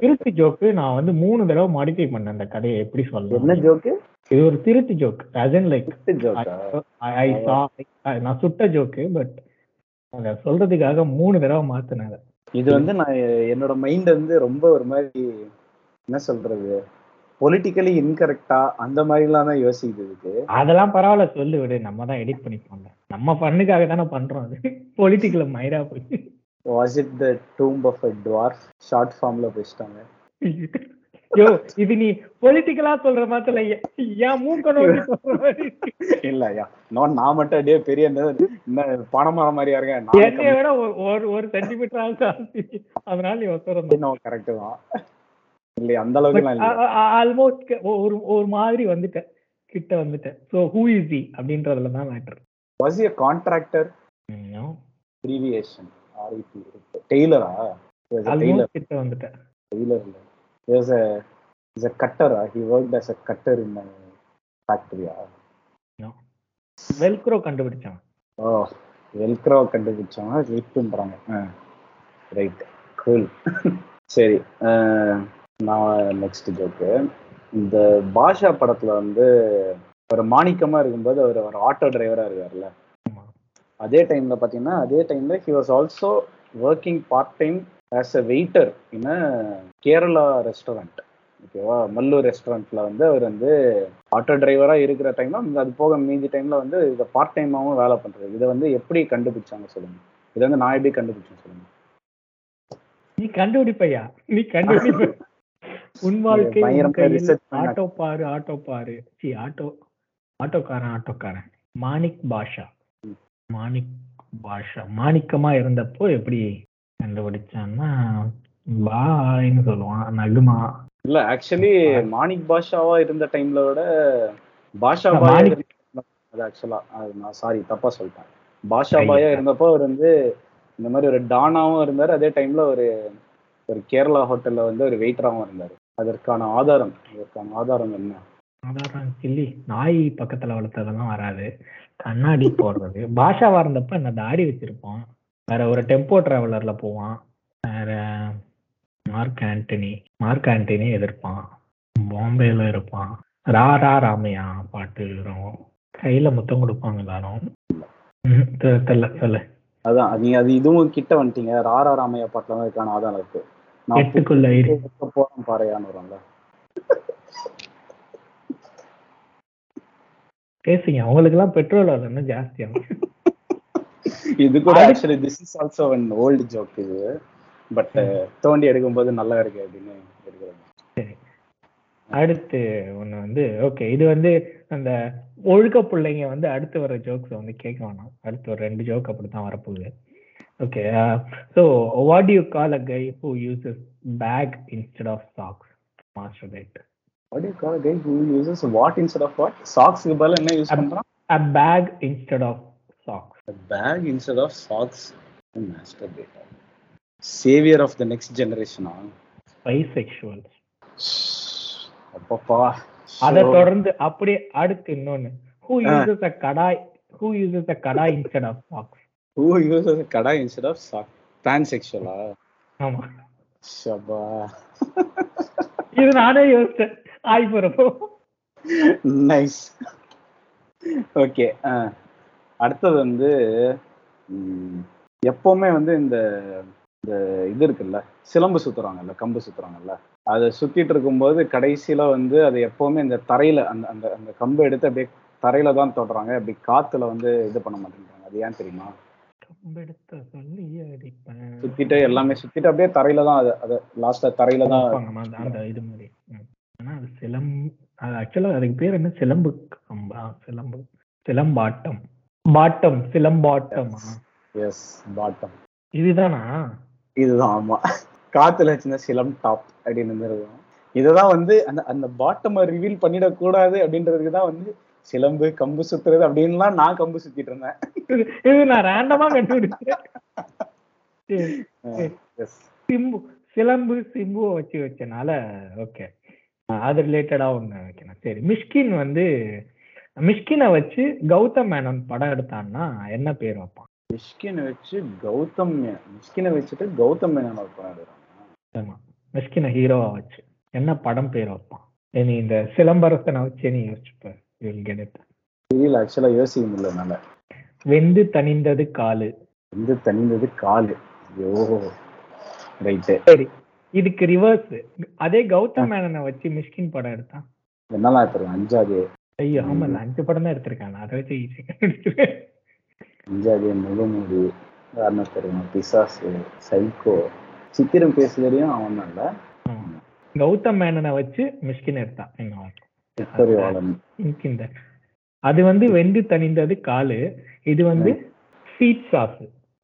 திருட்டு ஜோக்கு நான் வந்து மூணு தடவை மாடிஃபை பண்ணேன் அந்த கதையை. எப்படி என்ன சொல்லலாம் ஜோக்கு இது ஒரு திருட்டு ஜோக் அசன் லைக் ஐ சா நான் சுட்ட ஜோக்கு பட் அதை சொல்றதுக்காக மூணு தடவை மாத்தினேன் இது வந்து நான் என்னோட மைண்ட் வந்து ரொம்ப ஒரு மாதிரி என்ன சொல்றது பொலிட்டிக்கலி இன்கரெக்டா அந்த மாதிரிலாம் தான் யோசிக்குது இதுக்கு. அதெல்லாம் பரவாயில்ல சொல்லு விடு. நம்ம தான் எடிட் பண்ணிப்போம்ல. நம்ம பண்ணுக்காக தானே பண்றோம் அது. பொலிட்டிக்கல மயிரா போய். Was it the tomb of a dwarf short ஃபார்ம்ல பேசிட்டாங்க யோ இது நீ பொலிட்டிக்கலா சொல்ற மாதிரி ஏன் மூக்கணும் சொல்ற. இல்ல ஐயா நான் நான் மட்டும் அப்படியே பெரிய என்ன பணமரம் மாதிரியா இருக்கேன். என்னைய விட ஒரு- ஒரு சென்டிமீட்டர் ஜாஸ்தி. அதனால நீ ஒத்துறோம் கரெக்ட் தான். இல்லையா அந்த அளவுக்கு ஆல்மோஸ்ட் ஒரு ஒரு மாதிரி வந்துட்டேன். கிட்ட வந்துட்டேன். சோ ஹூ இஸ் தி அப்படின்றதுல தான் matter was a contractor abbreviation REP டெய்லரா? Tailor கிட்ட வந்துட்டேன். டெய்லர் இல்ல. Is a is a கட்டரா he worked as a cutter in ஃபேக்டரியா Velcro கண்டுபிடிச்சான். ஓ வெல்க்ரோ கண்டுபிடிச்சவங்க ரிப்புன்றாங்க ரைட் கூல் சரி. நான் நெக்ஸ்ட் ஜோக்கு இந்த பாஷா படத்துல வந்து ஒரு மாணிக்கமா இருக்கும்போது அவர் ஒரு ஆட்டோ டிரைவரா இருக்காருல்ல. அதே டைம்ல பாத்தீங்கன்னா அதே டைம்ல he was also working part time as a waiter in Kerala restaurant ஓகேவா மல்லூர் ரெஸ்டாரண்ட்ல வந்து அவர் வந்து ஆட்டோ டிரைவரா இருக்கிற டைம்ல அது போக மீதி டைம்ல வந்து இதை பார்ட் டைமாவும் வேலை பண்றது இதை வந்து எப்படி கண்டுபிடிச்சாங்க சொல்லுங்க? இதை வந்து நான் எப்படி கண்டுபிடிச்சேன் சொல்லுங்க? நீ கண்டுபிடிப்பையா? நீ கண்டுபிடிப்ப. உன் வாழ்க்கை ஆட்டோ பாரு ஆட்டோ பாரு. ஆட்டோ ஆட்டோக்காரன் ஆட்டோக்காரன். மாணிக் பாஷா. மாணிக் பாஷா மாணிக்கமா இருந்தப்போ எப்படி கண்டுபிடிச்சான்னா பாய்ன்னு சொல்லுவான் நகுமா. இல்ல ஆக்சுவலி மாணிக் பாஷாவா இருந்த டைம்ல விட பாஷா இல்ல, பாயா மாணிக்- இருந்த- அது ஆக்சுவலா நான் சாரி தப்பா சொல்லிட்டேன். பாஷா பாயா இருந்தப்போ அவர் வந்து இந்த மாதிரி ஒரு டானாவும் இருந்தார். அதே டைம்ல ஒரு ஒரு கேரளா ஹோட்டல்ல வந்து ஒரு வெயிட்டராகவும் இருந்தார். அதற்கான ஆதாரம் அதற்கான ஆதாரம் என்ன? சாதாரண கிள்ளி நாய் பக்கத்துல வளர்த்ததெல்லாம் வராது கண்ணாடி போடுறது. பாஷாவா இருந்தப்ப என்ன தாடி வச்சிருப்போம். வேற ஒரு டெம்போ டிராவலர்ல போவான். வேற மார்க் ஆண்டனி. மார்க் ஆண்டனி எதிர்ப்பான். பாம்பேல இருப்பான். ரா ரா ராமையா பாட்டு வரும். கையில முத்தம் கொடுப்பாங்க எல்லாரும். தெரியல சொல்லு அதான் நீங்க அது இதுவும் கிட்ட வந்துட்டீங்க. ராரா ராமையா பாட்டுல தான் இதுக்கான ஆதாரம் இருக்கு. எட்டுக்குள்ள போறேன் பாறையான்னு வரும்ல பேசுங்க. உங்களுக்கு எல்லாம் பெட்ரோல் விலை இன்னும் ஜாஸ்தியாகும் இது கூட actually this is also one old joke இது பட் தோண்டி எடுக்கும்போது நல்லா இருக்கு அப்படின்னு எடுக்கிறது. அடுத்து ஒண்ணு வந்து ஓகே இது வந்து அந்த ஒழுக்க பிள்ளைங்க வந்து அடுத்து வர ஜோக்ஸ் வந்து கேட்க வேணாம். அடுத்து ஒரு ரெண்டு ஜோக் அப்படித்தான் வரப்போகுது. Okay so what you call a guy who uses bag instead of socks master right Call a guy who uses what instead of what? Socks க்கு பதிலா என்ன யூஸ் பண்றான்? A bag instead of socks A bag instead of socks. Masturbator. Savior of the next generation. ஆ? பைசெக்சுவல் அப்பப்பா. அதை தொடர்ந்து அப்படியே அடுத்து இன்னொன்னு who uses a kadai who uses a kadai instead of socks who uses a kadai instead of sock? Pansexual ஆ? ஆமா ஷப்பா. இது நானே யோசிச்சேன் ஆய் போறப்போ நைஸ் ஓகே அடுத்தது வந்து எப்பவுமே வந்து இந்த இந்த இது இருக்குல்ல சிலம்பு சுத்துறாங்கல்ல கம்பு சுத்துறாங்கல்ல அதை சுத்திட்டு இருக்கும்போது கடைசியில வந்து அது எப்பவுமே இந்த தரையில அந்த அந்த அந்த கம்பு எடுத்து அப்படியே தரையில தான் தொடுறாங்க. அப்படி காத்துல வந்து இது பண்ண மாட்டேங்கிறாங்க அது ஏன் தெரியுமா? சுத்திட்டு எல்லாமே சுத்திட்டு அப்படியே தரையில தான் அது அது லாஸ்டா தரையில தான் ஆனா அது சிலம் அது ஆக்சுவலா அதுக்கு பேர் என்ன? சிலம்பு கம்பா சிலம்பு சிலம்பாட்டம். பாட்டம் சிலம்பாட்டம். Yes bottom. இதுதானா? இதுதான் ஆமா. காத்துல வச்சிருந்த சிலம் டாப் அப்படின்னு இருக்கும். இதுதான் வந்து அந்த அந்த பாட்டமை ரிவீல் பண்ணிடக்கூடாது அப்படின்றதுக்கு தான் வந்து சிலம்பு கம்பு சுத்துறது அப்படின்லாம் நான் கம்பு சுத்திட்டு இருந்தேன். இது- நான் ரேண்டமா கண்டுபிடிச்சேன். சிம்பு சிலம்பு சிம்புவை வச்சு வச்சனால ஓகே அது ரிலேட்டடா ஒண்ணு வைக்கணும். சரி மிஷ்கின் வந்து மிஷ்கினை வச்சு கௌதம் மேனன் படம் எடுத்தான்னா என்ன பேர் வைப்பான்? மிஷ்கினை வச்சு கௌதம் மிஷ்கினை வச்சுட்டு கௌதம் மேனன் ஒரு படம் எடுக்கிறாங்க ஆமா மிஷ்கினை ஹீரோவா வச்சு. என்ன படம் பேர் வைப்பான்? நீ இந்த சிலம்பரசனை வச்சு நீ யோசிச்சுப்ப get it. தெரியல ஆக்சுவலா யோசிக்க முடியல வெந்து தணிந்தது காலு. வந்து தனிந்தது காலு. ஐயோ ரைட்டு சரி. இதுக்கு ரிவர்ஸ் அதே கௌதம் மேனனை வச்சு மிஷ்கின் படம் எடுத்தான். என்னலாம் தெரியும் அஞ்சாவது? ஐயோ ஆமா இல்ல அஞ்சு படம் தான் எடுத்திருக்காங்க அதை வச்சு ஈஸியா அஞ்சாவது முகமூடி யாருன்னா தெரியும் பிசாசு சைக்கோ சித்திரம் பேசுதலையும் அவன் தான் இல்ல? கௌதம் மேனனை வச்சு மிஷ்கின் எடுத்தான் என்ன அது வந்து வெந்து தணிந்தது காலு. இது வந்து ஃபீட் சாஸ்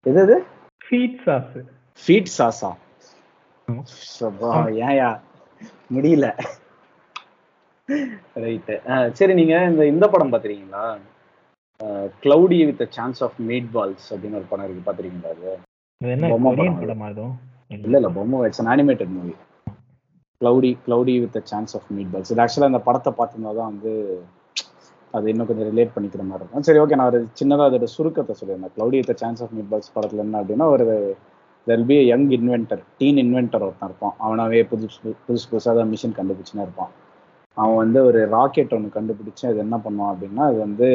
எது எது? ஃபீட் சாஸ் ஃபீட் சாஸா ஏயா முடியல. ரைட்டு சரி நீங்க இந்த இந்த படம் பாத்திருக்கீங்களா? Cloudy with chance of meat balls அப்படின்னு ஒரு படம் இருக்கு பாத்திருக்கீங்களா அது? இல்ல. இல்ல பொம்மை it's an animated movie cloudy cloudy with chance of meat balls இது ஆக்சுவலாக அந்த படத்தை பார்த்துருந்தா தான் வந்து அது இன்னும் கொஞ்சம் ரிலேட் பண்ணிக்கிற மாதிரி இருக்கும். சரி ஓகே நான் ஒரு சின்னதாக அதோட சுருக்கத்தை சொல்லியிருந்தேன் cloudy with chance of meat balls படத்தில் என்ன அப்படின்னா ஒரு there'll be young inventor teen inventor ஒருத்தன் இருப்பான். அவனாவே புதுசு புதுசு புதுசாக தான் மிஷின் கண்டுபிடிச்சுன்னு இருப்பான். அவன் வந்து ஒரு ராக்கெட் ஒன்று கண்டுபிடிச்சு அது என்ன பண்ணுவான் அப்படின்னா அது வந்து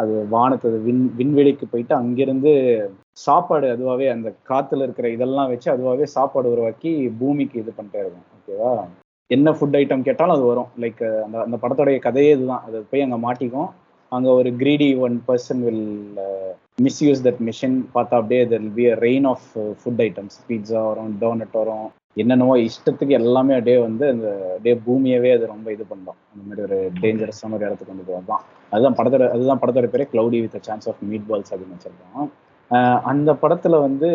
அது வானத்தை விண் விண்வெளிக்கு போயிட்டு அங்கிருந்து சாப்பாடு அதுவாகவே அந்த காற்றுல இருக்கிற இதெல்லாம் வச்சு அதுவாகவே சாப்பாடு உருவாக்கி பூமிக்கு இது பண்ணிட்டே இருக்கும். ஓகேவா என்ன ஃபுட் ஐட்டம் கேட்டாலும் அது வரும். லைக் அந்த அந்த படத்தோடைய கதையே இதுதான். அது போய் அங்கே மாட்டிக்கும். அங்கே ஒரு greedy one person will misuse that machine பார்த்தா அப்படியே there be a rain of food items pizza வரும் டோனட் வரும் என்னென்னவோ இஷ்டத்துக்கு எல்லாமே அப்படியே வந்து அந்த அப்படியே பூமியவே அது ரொம்ப இது பண்ணோம். அந்த மாதிரி ஒரு டேஞ்சரஸான ஒரு இடத்துக்கு கொண்டு போவான் அதுதான் படத்தோட அதுதான் படத்தோட பேரே cloudy with chance of meat balls அப்படின்னு வச்சிருக்கோம். அந்த படத்துல வந்து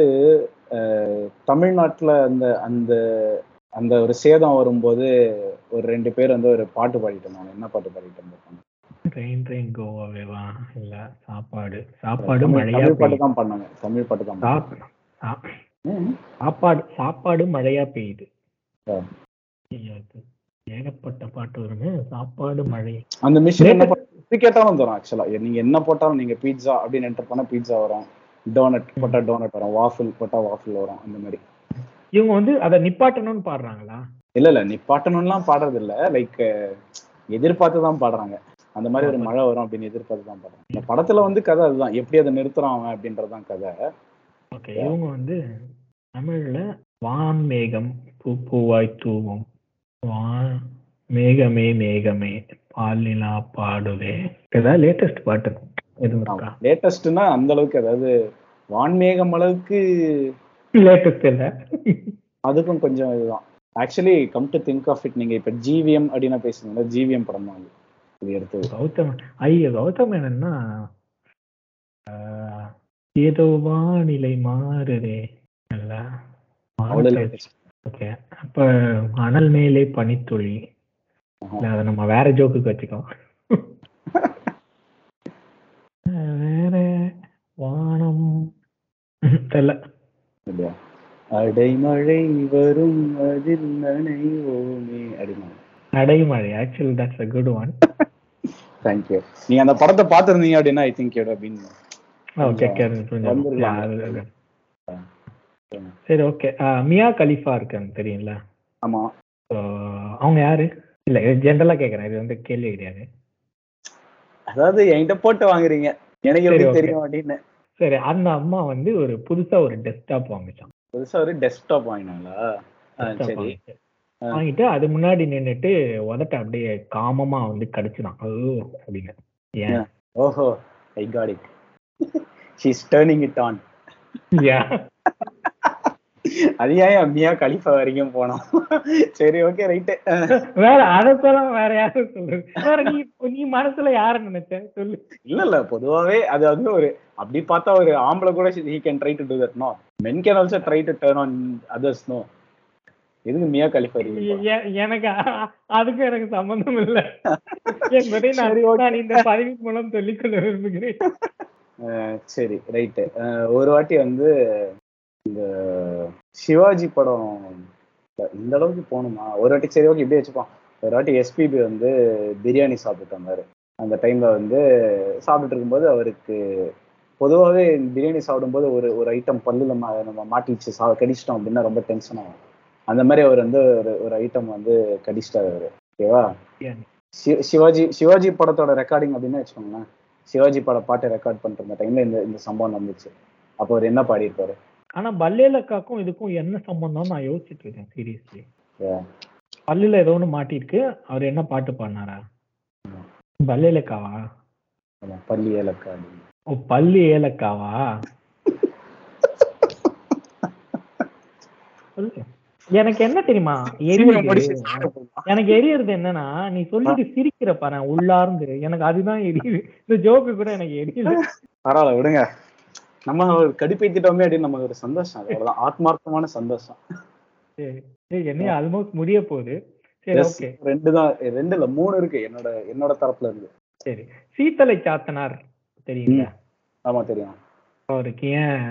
தமிழ்நாட்டில் அந்த அந்த அந்த ஒரு சேதம் வரும்போது ஒரு ரெண்டு பேர் வந்து ஒரு பாட்டு பாடிட்டு இருந்தாங்க. என்ன பாட்டு பாடிட்டு இருந்தாங்க ட்ரெயின் ட்ரெயின் கோவாவேவா இல்ல சாப்பாடு. சாப்பாடு மழையா பாட்டு தான் பண்ணாங்க. தமிழ் பாட்டு தான். சாப்பாடு சாப்பாடு மழையா பெய்யுது. ஏகப்பட்ட பாட்டு வருங்க சாப்பாடு மழை. அந்த மிஷின் என்ன கேட்டாலும் தரும் ஆக்சுவலா நீங்க என்ன போட்டாலும் நீங்க பீட்சா அப்படின்னு என்டர் பண்ணா பீட்சா வரும். டோனட் போட்டா டோனட் வரும். வாஃபிள் போட்டா வாஃபிள் வரும். அந்த மாதிரி. இவங்க வந்து அதை நிப்பாட்டணும்னு பாடுறாங்களா? இல்ல இல்ல. நிப்பாட்டணும்லாம் பாடுறது இல்ல லைக் எதிர்பார்த்து தான் பாடுறாங்க. அந்த மாதிரி ஒரு மழை வரும் அப்படின்னு எதிர்பார்த்து தான் பாடுறாங்க இந்த படத்துல வந்து கதை அதுதான். எப்படி அதை நிறுத்துறான் அவன் அப்படின்றதுதான் கதை. ஓகே இவங்க வந்து தமிழ்ல வான் மேகம் பூ பூவாய் தூவும். வான் மேகமே மேகமே பால் நிலா பாடுவே. ஏதாவது லேட்டஸ்ட் பாட்டு எதுவும் லேட்டஸ்ட்னா அந்த அளவுக்கு அதாவது வான்மேகம் அளவுக்கு லேட்டஸ்ட் இல்ல. அதுக்கும் கொஞ்சம் இதுதான். Actually come to think of it நீங்க இப்ப ஜிவிஎம் அப்படின்னு பேசுனீங்களா ஜிவிஎம் படம் தான் எடுத்தது கௌதம் ஐயோ கௌதம் என்னன்னா ஏதோ வானிலை மாறுதே. ஓகே அப்ப அனல் மேலே பனித்துளி. அதை நம்ம வேற ஜோக்குக்கு வச்சுக்கலாம் வேற வானம். தெரியல அடைமழை வரும் அதில் நனைவோமே அப்படின்னா அடைமழை actually that's a good one thank you நீங்க அந்த படத்தை பார்த்திருந்தீங்க அப்படின்னா I think you'd been okay. சரி ஓகே மியா கலிஃபா இருக்கான்னு தெரியும்ல? ஆமா. அவங்க யாரு? இல்ல ஜென்ரலா கேக்குறேன். இது வந்து கேள்வி கிடையாது. அதாவது என்கிட்ட போட்டு வாங்குறீங்க. எனக்கு. தெரியும் அப்படின்னு. சரி அந்த அம்மா வந்து ஒரு புதுசா ஒரு டெஸ்க்டாப் வாங்கிச்சான். புதுசா ஒரு டெஸ்க்டாப் வாங்கினாங்களா? சரி. வாங்கிட்டு. அது முன்னாடி நின்னுட்டு உதட்ட அப்படியே காமமா வந்து கடிச்சுதான். அப்படின்னு. ஏன்? ஓஹோ I got it she's turning it on ஏன் அது ஏன் மியா கலிஃபா வரைக்கும் போனோம்? சரி ஓகே ரைட்டு வேற அத சொல்ல வேற யாரும் சொல்லு வேற நீ நீ மனசுல யார நினைச்ச? சொல்லு. இல்ல இல்ல பொதுவாவே அது வந்து ஒரு அப்படி பார்த்தா ஒரு ஆம்பளை கூட he can try to do that no men can also try to turn on others no எதுக்கு மியா கலிஃபா எனக்கு அ- அதுக்கும் எனக்கு சம்பந்தம் இல்ல. என்பதை நான் இந்த பதிவின் மூலம் சொல்லிக்கொள்ள விரும்புகிறேன். சரி ரைட்டு. ஒரு வாட்டி வந்து இந்த சிவாஜி படம் இந்த அளவுக்கு போகணுமா? ஒரு வாட்டி சரி ஓகே இப்படியே வச்சுப்போம். ஒரு வாட்டி எஸ்பிபி வந்து பிரியாணி சாப்பிட்டு வந்தாரு. அந்த டைம்ல வந்து சாப்பிட்டுட்டு இருக்கும்போது அவருக்கு பொதுவாகவே பிரியாணி சாப்பிடும்போது ஒரு ஒரு ஐட்டம் பல்லுல நம்ம மாட்டிச்சு சா கடிச்சிட்டோம் அப்படின்னா ரொம்ப டென்ஷன் ஆகும். அந்த மாதிரி அவர் வந்து ஒரு ஒரு ஐட்டம் வந்து கடிச்சிட்டாரு அவரு. ஓகேவா? சிவாஜி சிவாஜி படத்தோட ரெக்கார்டிங் அப்படின்னு வச்சுக்கோங்களேன். சிவாஜி பட பாட்டை ரெக்கார்ட் இருந்த டைம்ல இந்த இந்த சம்பவம் நடந்துச்சு. அப்போ அவர் என்ன பாடியிருப்பாரு? ஆனா பல்லேலக்காக்கும் இதுக்கும் என்ன சம்பந்தம் நான் யோசிச்சுட்டு இருக்கேன் சீரியஸ்லி. பல்லுல ஏதோ ஒண்ணு மாட்டிருக்கு அவர் என்ன பாட்டு பாடினாரா? பல்லேலக்காவா? பள்ளி ஏலக்கா ஓ பல்லு ஏலக்காவா? சொல்லு. எனக்கு என்ன தெரியுமா? எனக்கு எரியறது என்னன்னா நீ சொல்லிட்டு சிரிக்கிற பாரு உள்ளார்ந்து எனக்கு அதுதான் எரியுது. இந்த ஜோக்கு கூட எனக்கு எரியுது. பரவாயில்ல விடுங்க. நம்ம ஒரு கடுப்பேத்திட்டோமே அப்படின்னு நமக்கு ஒரு சந்தோஷம். அவ்வளவுதான். ஆத்மார்த்தமான சந்தோஷம். என்ன ஆல்மோஸ்ட் முடிய போகுது. சரி Yes, ஓகே ரெண்டு தான். ரெண்டு இல்ல மூணு இருக்கு. என்னோட என்னோட தரப்புல இருந்து. சரி. சீத்தலை சாத்தனார் தெரியுங்களா ஆமா தெரியும். அவருக்கு ஏன்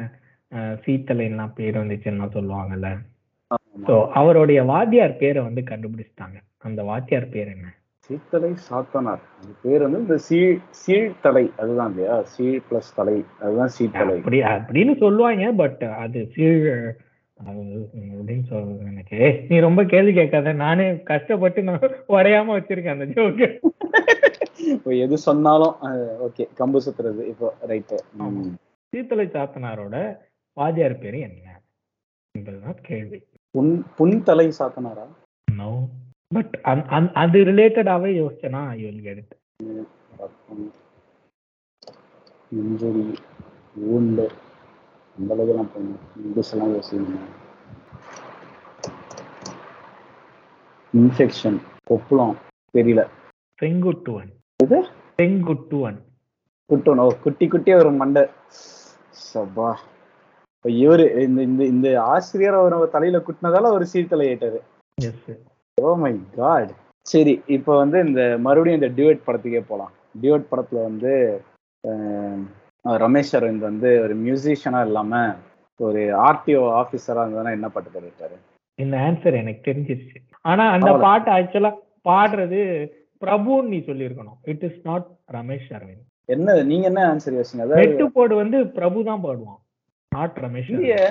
அஹ், சீத்தலைன்லாம் பேர் வந்துச்சுன்னா சொல்லுவாங்கல்ல. ஸோ அவருடைய வாத்தியார் பேரை வந்து கண்டுபிடிச்சிட்டாங்க. அந்த வாத்தியார் பேர் என்ன? சீத்தலை சாத்தனார். அது பேர் வந்து இந்த சீழ் சீழ்தலை. அதுதான் இல்லையா? சீழ் பிளஸ் தலை. அதுதான் சீழ்தலை. அப்படி அப்படின்னு சொல்லுவாங்க பட் அது சீழ் அப்படின்னு சொல்றது எனக்கு. நீ ரொம்ப கேள்வி கேட்காத. நானே கஷ்டப்பட்டு நான் உடையாம வச்சிருக்கேன் அந்த ஜோக்கு இப்போ எது சொன்னாலும் ஓகே கம்பு சுத்துறது. இப்போ ரைட்டு. சீத்தலை சாத்தனாரோட வாத்தியார் பேரு என்ன? என்பதுதான் கேள்வி. புன் புன் தலை சாத்தனாரா நோ பட் அது ரிலேட்டடாவே யோசிச்சனா யூ வில் கெட் இன்ஜுரி ஊண்டு அந்த அளவுக்குலாம் போகணும் இங்கிலீஷ் எல்லாம் யோசிக்கணும் இன்ஃபெக்ஷன் கொப்புளம் தெரியல. செங்குட்டுவன் எது? செங்குட்டுவன் குட்டணும் ஓ குட்டி குட்டி ஒரு மண்டை. சப்பா. இப்ப இவரு இந்த இந்த இந்த ஆசிரியர் அவர் தலையில குட்டினதால ஒரு சீர்தலை ஆயிட்டாரு எஸ் ஓ மை காட் சரி இப்போ வந்து இந்த மறுபடியும் இந்த டியூட் படத்துக்கே போகலாம் டியூட் படத்துல வந்து ரமேஷ் அரவிந்த் வந்து ஒரு மியூசிஷியனா இல்லாம ஒரு ஆர்டிஓ ஆபீசரா இருந்தா என்ன பாட்டு பாடிட்டாரு இந்த ஆன்சர் எனக்கு தெரிஞ்சிருச்சு. ஆனா அந்த. பாட்டு ஆக்சுவலா பாடுறது பிரபுன்னு நீ சொல்லியிருக்கணும். It is not Ramesh Aravind. என்ன நீங்க என்ன ஆன்சர் யோசிங்க போடு வந்து பிரபு தான் பாடுவான். நாட் ரமேஷ். இல்லையே.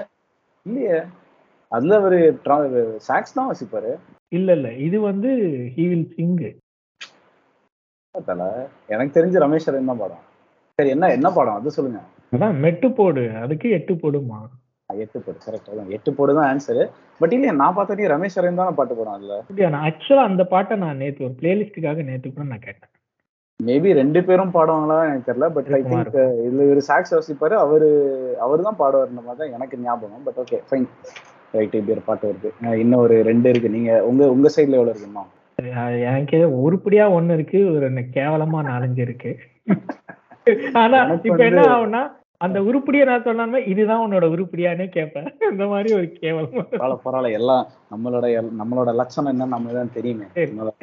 இல்லையே. அதுல ஒரு சாக்ஸ் தான் வாசிப்பாரு. இல்ல இல்ல. இது வந்து ஹி வில் சிங் எனக்கு தெரிஞ்சு ரமேஷ் தான் பாடம்? சரி என்ன என்ன பாடம்? அது சொல்லுங்க. அதான் மெட்டு போடு. அதுக்கு எட்டு போடுமா? எட்டு போடு. கரெக்ட் தான் எட்டு போடு தான் ஆன்சர் பட் இல்லையா நான் பார்த்தா ரமேஷ் அரவிந்த் தான் பாட்டு போடும் அதுல நான் ஆக்சுவலா அந்த பாட்டை நான் நேத்து ஒரு பிளேலிஸ்டுக்காக நேத்து கூட நான் கேட்டேன். மேபி ரெண்டு பேரும் பாடுவாங்களா எனக்கு தெரியல பட் ஐ திங்க் இதுல ஒரு சாக்ஸ் வாசிப்பாரு அவரு அவர் தான் பாடுவார் மாதிரி தான் எனக்கு ஞாபகம் பட் ஓகே ஃபைன் ரைட் இப்படி ஒரு பாட்டு வருது. இன்னும் ஒரு ரெண்டு இருக்கு. நீங்க உங்க உங்க சைடுல எவ்வளவு இருக்குமா எனக்கு உருப்படியா ஒண்ணு இருக்கு ஒரு கேவலமா நாலஞ்சு இருக்கு. ஆனா இப்ப என்ன ஆகும்னா அந்த உருப்படியை நான் சொன்னாலுமே இதுதான் உன்னோட உருப்படியானே கேட்பேன். இந்த மாதிரி ஒரு கேவலமா. பரவாயில்ல பரவாயில்ல எல்லாம் நம்மளோட நம்மளோட லட்சணம் என்ன நம்ம தான் தெரியுமே.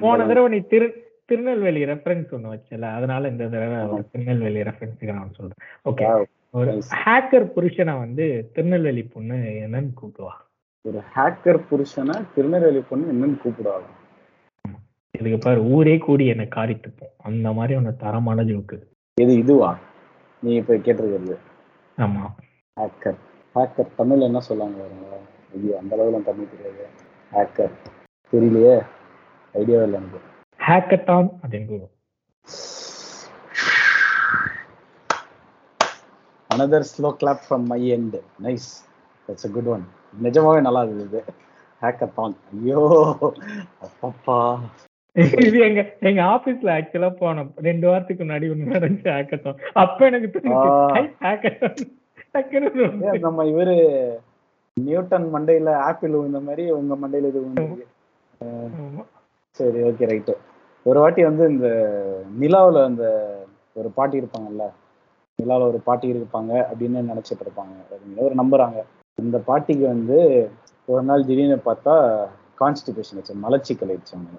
போன தடவை நீ திரு திருநெல்வேலி ரெஃபரன்ஸ் ஒண்ணு வச்சல அதனால இந்த தடவை திருநெல்வேலி ரெஃபரன்ஸுக்கு நான் சொல்றேன். ஓகே. ஒரு. ஹேக்கர் புருஷனை வந்து திருநெல்வேலி பொண்ணு என்னன்னு கூப்பிடுவா. ஒரு ஹேக்கர் புருஷனை திருநெல்வேலி பொண்ணு என்னன்னு கூப்பிடுவாங்க. இதுக்கு பாரு ஊரே கூடி என்னை காரி துப்போம் அந்த மாதிரி ஒன்று தரமான ஜோக்கு எது இதுவா? நீ இப்ப கேட்டிருக்கிறது. ஆமா. ஹேக்கர் ஹேக்கர் தமிழ்ல என்ன சொல்லாங்க ஐயோ அந்த அளவுல தமிழ் தெரியாது. ஹேக்கர் தெரியலையே. ஐடியாவே இல்லை எனக்கு. ஹேக்கத்தான் அப்படின்னு கூறுவோம் another slow clap from my end nice that's a good one நிஜமாவே நல்லா இருந்தது. ஹேக்கத்தான் ஐயோ அப்பப்பா. இது எங்க எங்க ஆபீஸ்ல ஆக்சுவலா போனோம் ரெண்டு வாரத்துக்கு முன்னாடி ஒண்ணு நடந்துச்சு ஹேக்கத்தான் அப்ப எனக்கு ஏன் நம்ம இவரு நியூட்டன் மண்டையில ஆப்பிள் விழுந்த மாதிரி உங்க மண்டையில இது. சரி ஓகே ரைட்டு ஒரு வாட்டி வந்து இந்த நிலாவுல அந்த ஒரு பாட்டி இருப்பாங்கல்ல நிலாவுல ஒரு பாட்டி இருப்பாங்க அப்படின்னு நினைச்சிட்டு இருப்பாங்க அப்படிங்கிற ஒரு நம்புறாங்க. அந்த பாட்டிக்கு வந்து ஒரு நாள் திடீர்னு பார்த்தா கான்ஸ்டிபேஷன் வச்சு மலச்சிக்கல் ஆயிடுச்சு அவங்க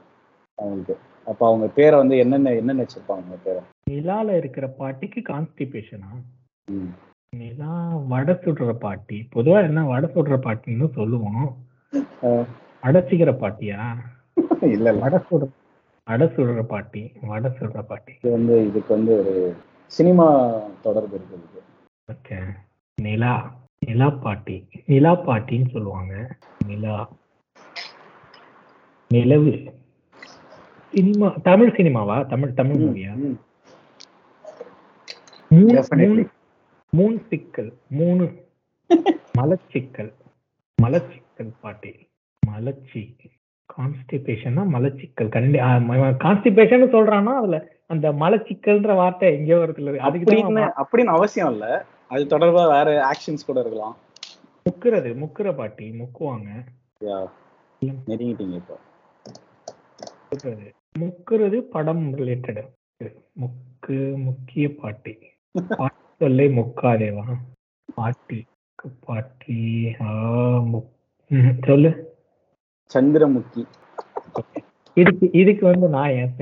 அவங்களுக்கு. அப்ப அவங்க பேரை வந்து என்னென்ன என்னென்ன வச்சிருப்பாங்க அவங்க பேரை? நிலால இருக்கிற பாட்டிக்கு கான்ஸ்டிபேஷனா. நிலா வடை சுடுற பாட்டி. பொதுவா என்ன வடை சுடுற பாட்டின்னு சொல்லுவோம். அடைச்சிக்கிற பாட்டியா? இல்ல இல்ல. வடை சுடுற வடை சுடுற பாட்டி வடை சுடுற பாட்டி. இது வந்து இதுக்கு வந்து ஒரு சினிமா தொடர்பு இருக்குது ஓகே. நிலா நிலா பாட்டி நிலா பாட்டின்னு சொல்லுவாங்க. நிலா. நிலவு. சினிமா தமிழ் சினிமாவா? தமிழ் தமிழ் மூவியா. மூணு மூணு சிக்கல் மூணு மலச்சிக்கல். மலச்சிக்கல் பாட்டி. மலச்சி. கான்ஸ்டிபேஷன்னா மலச்சிக்கல். கண்டி கான்ஸ்டிபேஷன் சொல்றான்னா அதுல அந்த மலச்சிக்கல்ன்ற வார்த்தை எங்கேயோ வருது அதுக்கு அப்படின்னு அவசியம் இல்ல. அது தொடர்பா வேற ஆக்ஷன்ஸ் கூட இருக்கலாம். முக்குறது முக்குற பாட்டி முக்குவாங்க. நெருங்கிட்டீங்க இப்போ. முக்குறது. முக்குறது படம் ரிலேட்டட் முக்கு முக்கிய பாட்டி. பாட்டி சொல்லை முக்காதேவா? பாட்டி பாட்டி சொல்லு. சந்திரமுகி இதுக்கு இதுக்கு வந்து நான் ஏன்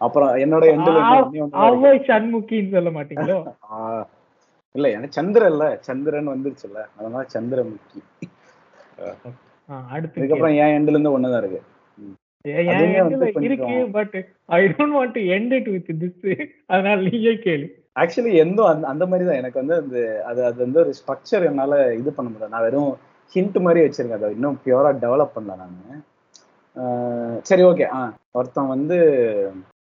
அப்புறம் என்னோட சண்முகின்னு சொல்ல மாட்டீங்களோ? இல்ல எனக்கு சந்திரன் இல்ல. சந்திரன் வந்துருச்சுல்ல. அதனால சந்திரமுகி அடுத்து இதுக்கப்புறம் என் எண்ட்ல இருந்து ஒண்ணுதான் இருக்கு. இருக்கு but I don't want to end it with this அதனால நீயே கேளு. ஆக்சுவலி எந்த அந்த அந்த மாதிரி தான் எனக்கு வந்து அந்த அது அது வந்து ஒரு ஸ்ட்ரக்சர் என்னால இது பண்ண முடியல நான் வெறும் ஹிண்ட் மாதிரி வச்சிருக்கேன். அதை இன்னும் பியூரா டெவலப் பண்ணல நான். சரி ஓகே ஆ ஒருத்தன் வந்து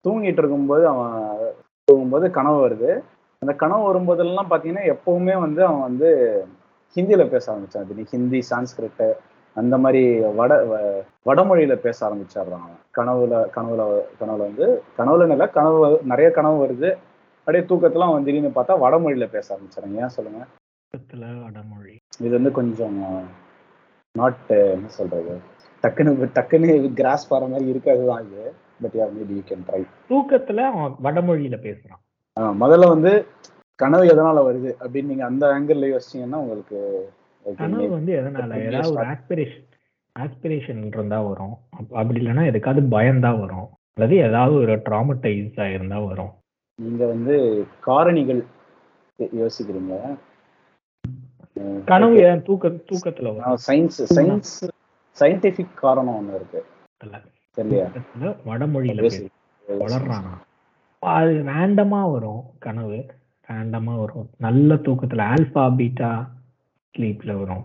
தூங்கிட்டு இருக்கும்போது அவன் தூங்கும்போது கனவு வருது. அந்த கனவு வரும்போதெல்லாம் பார்த்தீங்கன்னா எப்பவுமே வந்து அவன் வந்து ஹிந்தியில பேச ஆரம்பிச்சான். அது ஹிந்தி சான்ஸ்கிரிட்டு அந்த மாதிரி வட வ- வடமொழியில பேச ஆரம்பிச்சிடுறான் அவன். கனவுல கனவுல கனவுல வந்து கனவுல இல்ல கனவு நிறைய கனவு வருது. அப்படியே தூக்கத்துல அவன் திடீர்னு பார்த்தா வடமொழியில பேச ஆரம்பிச்சிடறாங்க ஏன் சொல்லுங்க? பக்கத்துல வடமொழி. இது வந்து கொஞ்சம் நாட் என்ன சொல்றது? டக்குன்னு டக்குன்னு கிராஸ் பாற மாதிரி இருக்காதுதான் இது. But yeah maybe you can try தூக்கத்துல அவன் வடமொழியில பேசுறான். முதல்ல வந்து கனவு எதனால வருது அப்படின்னு நீங்க அந்த ஆங்கிள் யோசிச்சீங்கன்னா உங்களுக்கு கனவு. வந்து எதனால? ஏதாவது ஒரு. ஆஸ்பிரேஷன் ஆஸ்பிரேஷன் இருந்தா வரும். அப்ப- அப்படி இல்லைன்னா எதுக்காவது பயந்தா வரும். அல்லது ஏதாவது ஒரு ட்ராமடைஸ் ஆயிருந்தா வரும். நீங்க வந்து காரணிகள் யோசிக்கிறீங்க. கனவு ஏன் தூக்க தூக்கத்துல வரும்? சயின்ஸ் சயின்ஸ் சயின்டிபிக் காரணம் ஒண்ணு இருக்கு. சரியா வடமொழியில வளர்றானா? அது ரேண்டமா வரும் கனவு. ரேண்டமா வரும். நல்ல தூக்கத்துல ஆல்பா பீட்டா ஸ்லீப்ல வரும்.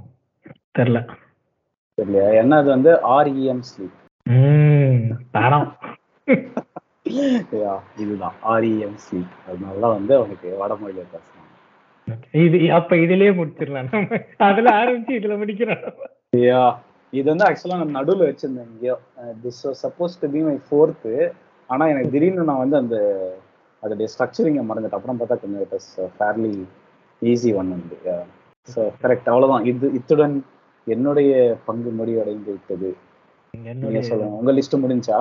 தெரியல. சரியா என்ன அது வந்து ஆர்இஎம் ஸ்லீப் உம் தரம் இதுதான். ஆர்இஎம் ஸ்லீப் அதனால வந்து அவனுக்கு வடமொழியில பேசுறாங்க இது அப்ப இதுலயே முடிச்சிடலாம். நம்ம அதுல ஆரம்பிச்சு இதுல முடிக்கிறோம் யா இது வந்து ஆக்சுவலா நான் நடுவுல வச்சிருந்தேன் எங்கேயோ this suppose to be my fourth ஆனா எனக்கு திடீர்னு நான் வந்து அந்த அதோடைய ஸ்ட்ரக்சரிங்கை மறந்துட்டேன். அப்புறம் பார்த்தா கொஞ்சம் it is fairly easy one வந்து. ஸோ கரெக்ட் அவ்வளவுதான். இது இத்துடன் என்னுடைய பங்கு முடிவடைந்து விட்டது. நீங்க என்னுடைய சொல்லுங்க. உங்க லிஸ்ட் முடிஞ்சா?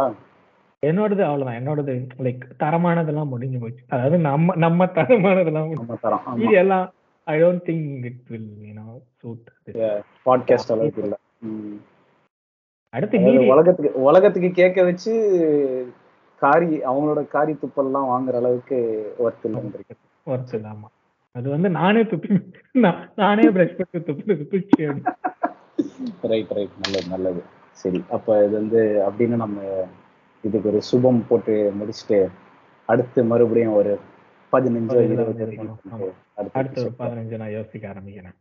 என்னோடது அவ்வளவுதான். என்னோடது லைக் தரமானதெல்லாம் முடிஞ்சு போச்சு. அதாவது நம்ம நம்ம தரமானதெல்லாம் இது எல்லாம் I don't think it will you know suit podcast அளவுக்கு இல்ல. அடுத்து உலகத்துக்கு உலகத்துக்கு கேட்க வச்சு காரி அவங்களோட காரி துப்பல்லாம் வாங்குற அளவுக்கு ஒர்த் இல்லைன்னு ஒர்க் ஆமா. அது வந்து நானே துப்பி நான் நானே பிரஷ் பண்ணி துப்பி துப்பிச்சு ரைட் ரைட் நல்லது நல்லது. சரி அப்ப இது வந்து அப்படின்னு நம்ம இதுக்கு ஒரு சுபம் போட்டு முடிச்சுட்டு அடுத்து மறுபடியும் ஒரு பதினஞ்சோ இருபது. அடுத்த பதினஞ்சு நான் யோசிக்க ஆரம்பிக்கிறேன்.